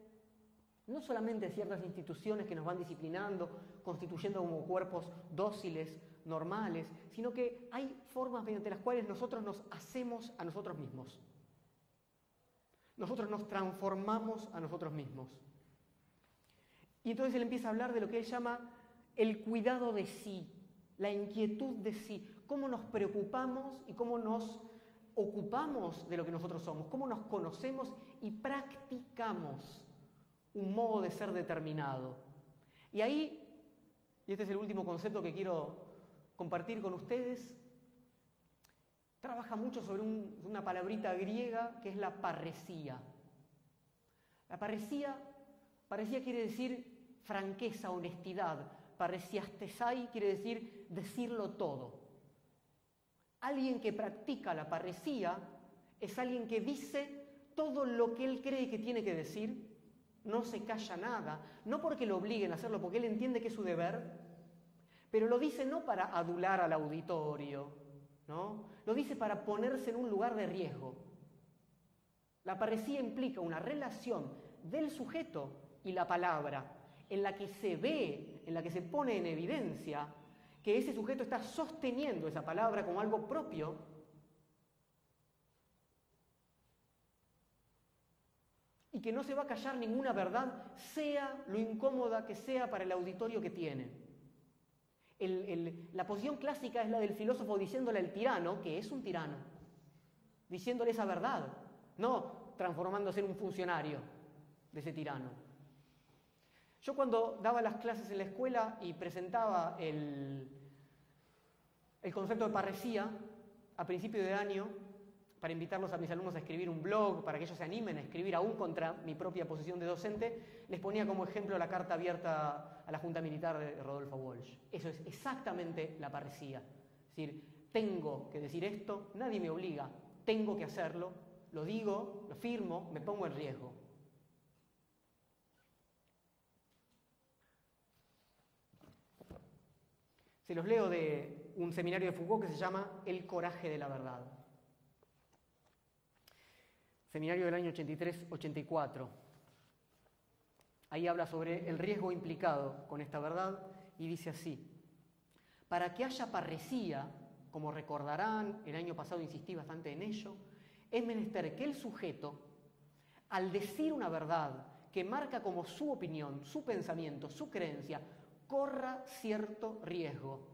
no solamente ciertas instituciones que nos van disciplinando, constituyendo como cuerpos dóciles, normales, sino que hay formas mediante las cuales nosotros nos hacemos a nosotros mismos nosotros nos transformamos a nosotros mismos. Y entonces él empieza a hablar de lo que él llama el cuidado de sí, la inquietud de sí, cómo nos preocupamos y cómo nos ocupamos de lo que nosotros somos, cómo nos conocemos y practicamos un modo de ser determinado. Y ahí, y este es el último concepto que quiero compartir con ustedes, trabaja mucho sobre una palabrita griega que es la parresía. La parecía, parecía quiere decir franqueza, honestidad. Pareciastesai quiere decir decirlo todo. Alguien que practica la parecía es alguien que dice todo lo que él cree que tiene que decir, no se calla nada, no porque lo obliguen a hacerlo, porque él entiende que es su deber, pero lo dice no para adular al auditorio, ¿no? Lo dice para ponerse en un lugar de riesgo. La parecía implica una relación del sujeto y la palabra, en la que se ve, en la que se pone en evidencia que ese sujeto está sosteniendo esa palabra como algo propio y que no se va a callar ninguna verdad, sea lo incómoda que sea para el auditorio que tiene. la posición clásica es la del filósofo diciéndole al tirano que es un tirano, diciéndole esa verdad, no transformándose en un funcionario de ese tirano. Yo cuando daba las clases en la escuela y presentaba el, el concepto de parresía a principio de año, para invitarlos a mis alumnos a escribir un blog, para que ellos se animen a escribir aún contra mi propia posición de docente, les ponía como ejemplo la carta abierta a la Junta Militar de Rodolfo Walsh. Eso es exactamente la parresía. Es decir, tengo que decir esto, nadie me obliga, tengo que hacerlo, lo digo, lo firmo, me pongo en riesgo. Se los leo de un seminario de Foucault que se llama El coraje de la verdad. Seminario del año 83-84. Ahí habla sobre el riesgo implicado con esta verdad y dice así, para que haya parresía, como recordarán, el año pasado insistí bastante en ello, es menester que el sujeto, al decir una verdad que marca como su opinión, su pensamiento, su creencia, corra cierto riesgo,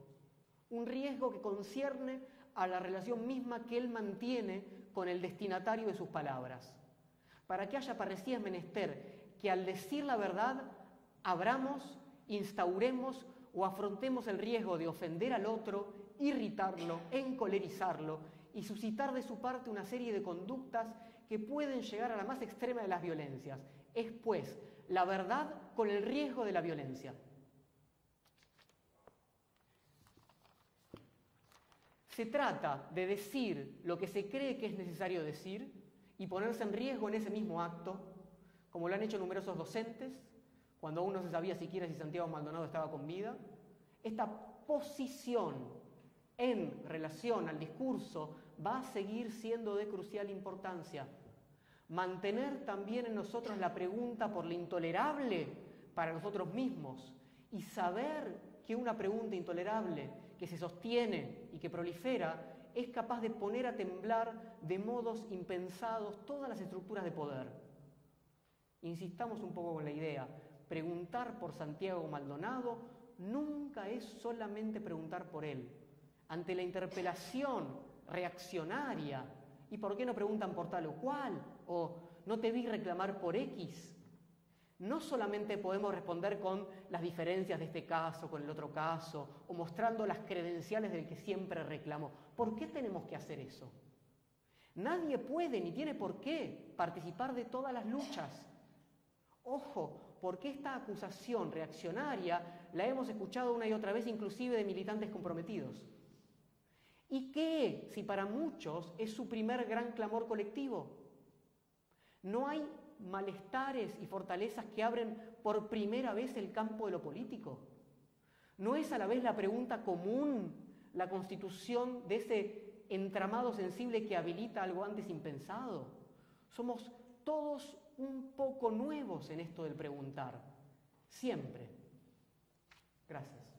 un riesgo que concierne a la relación misma que él mantiene con el destinatario de sus palabras. Para que haya parecía menester que al decir la verdad abramos, instauremos o afrontemos el riesgo de ofender al otro, irritarlo, encolerizarlo y suscitar de su parte una serie de conductas que pueden llegar a la más extrema de las violencias. Es pues la verdad con el riesgo de la violencia. Se trata de decir lo que se cree que es necesario decir y ponerse en riesgo en ese mismo acto, como lo han hecho numerosos docentes, cuando aún no se sabía siquiera si Santiago Maldonado estaba con vida. Esta posición en relación al discurso va a seguir siendo de crucial importancia. Mantener también en nosotros la pregunta por lo intolerable para nosotros mismos y saber que una pregunta intolerable que se sostiene y que prolifera es capaz de poner a temblar de modos impensados todas las estructuras de poder. Insistamos un poco con la idea, preguntar por Santiago Maldonado nunca es solamente preguntar por él. Ante la interpelación reaccionaria, ¿y por qué no preguntan por tal o cual? ¿O no te vi reclamar por X? No solamente podemos responder con las diferencias de este caso, con el otro caso, o mostrando las credenciales del que siempre reclamó. ¿Por qué tenemos que hacer eso? Nadie puede ni tiene por qué participar de todas las luchas. Ojo, porque esta acusación reaccionaria la hemos escuchado una y otra vez inclusive de militantes comprometidos. ¿Y qué si para muchos es su primer gran clamor colectivo? No hay malestares y fortalezas que abren por primera vez el campo de lo político? ¿No es a la vez la pregunta común la constitución de ese entramado sensible que habilita algo antes impensado? Somos todos un poco nuevos en esto del preguntar, siempre. Gracias.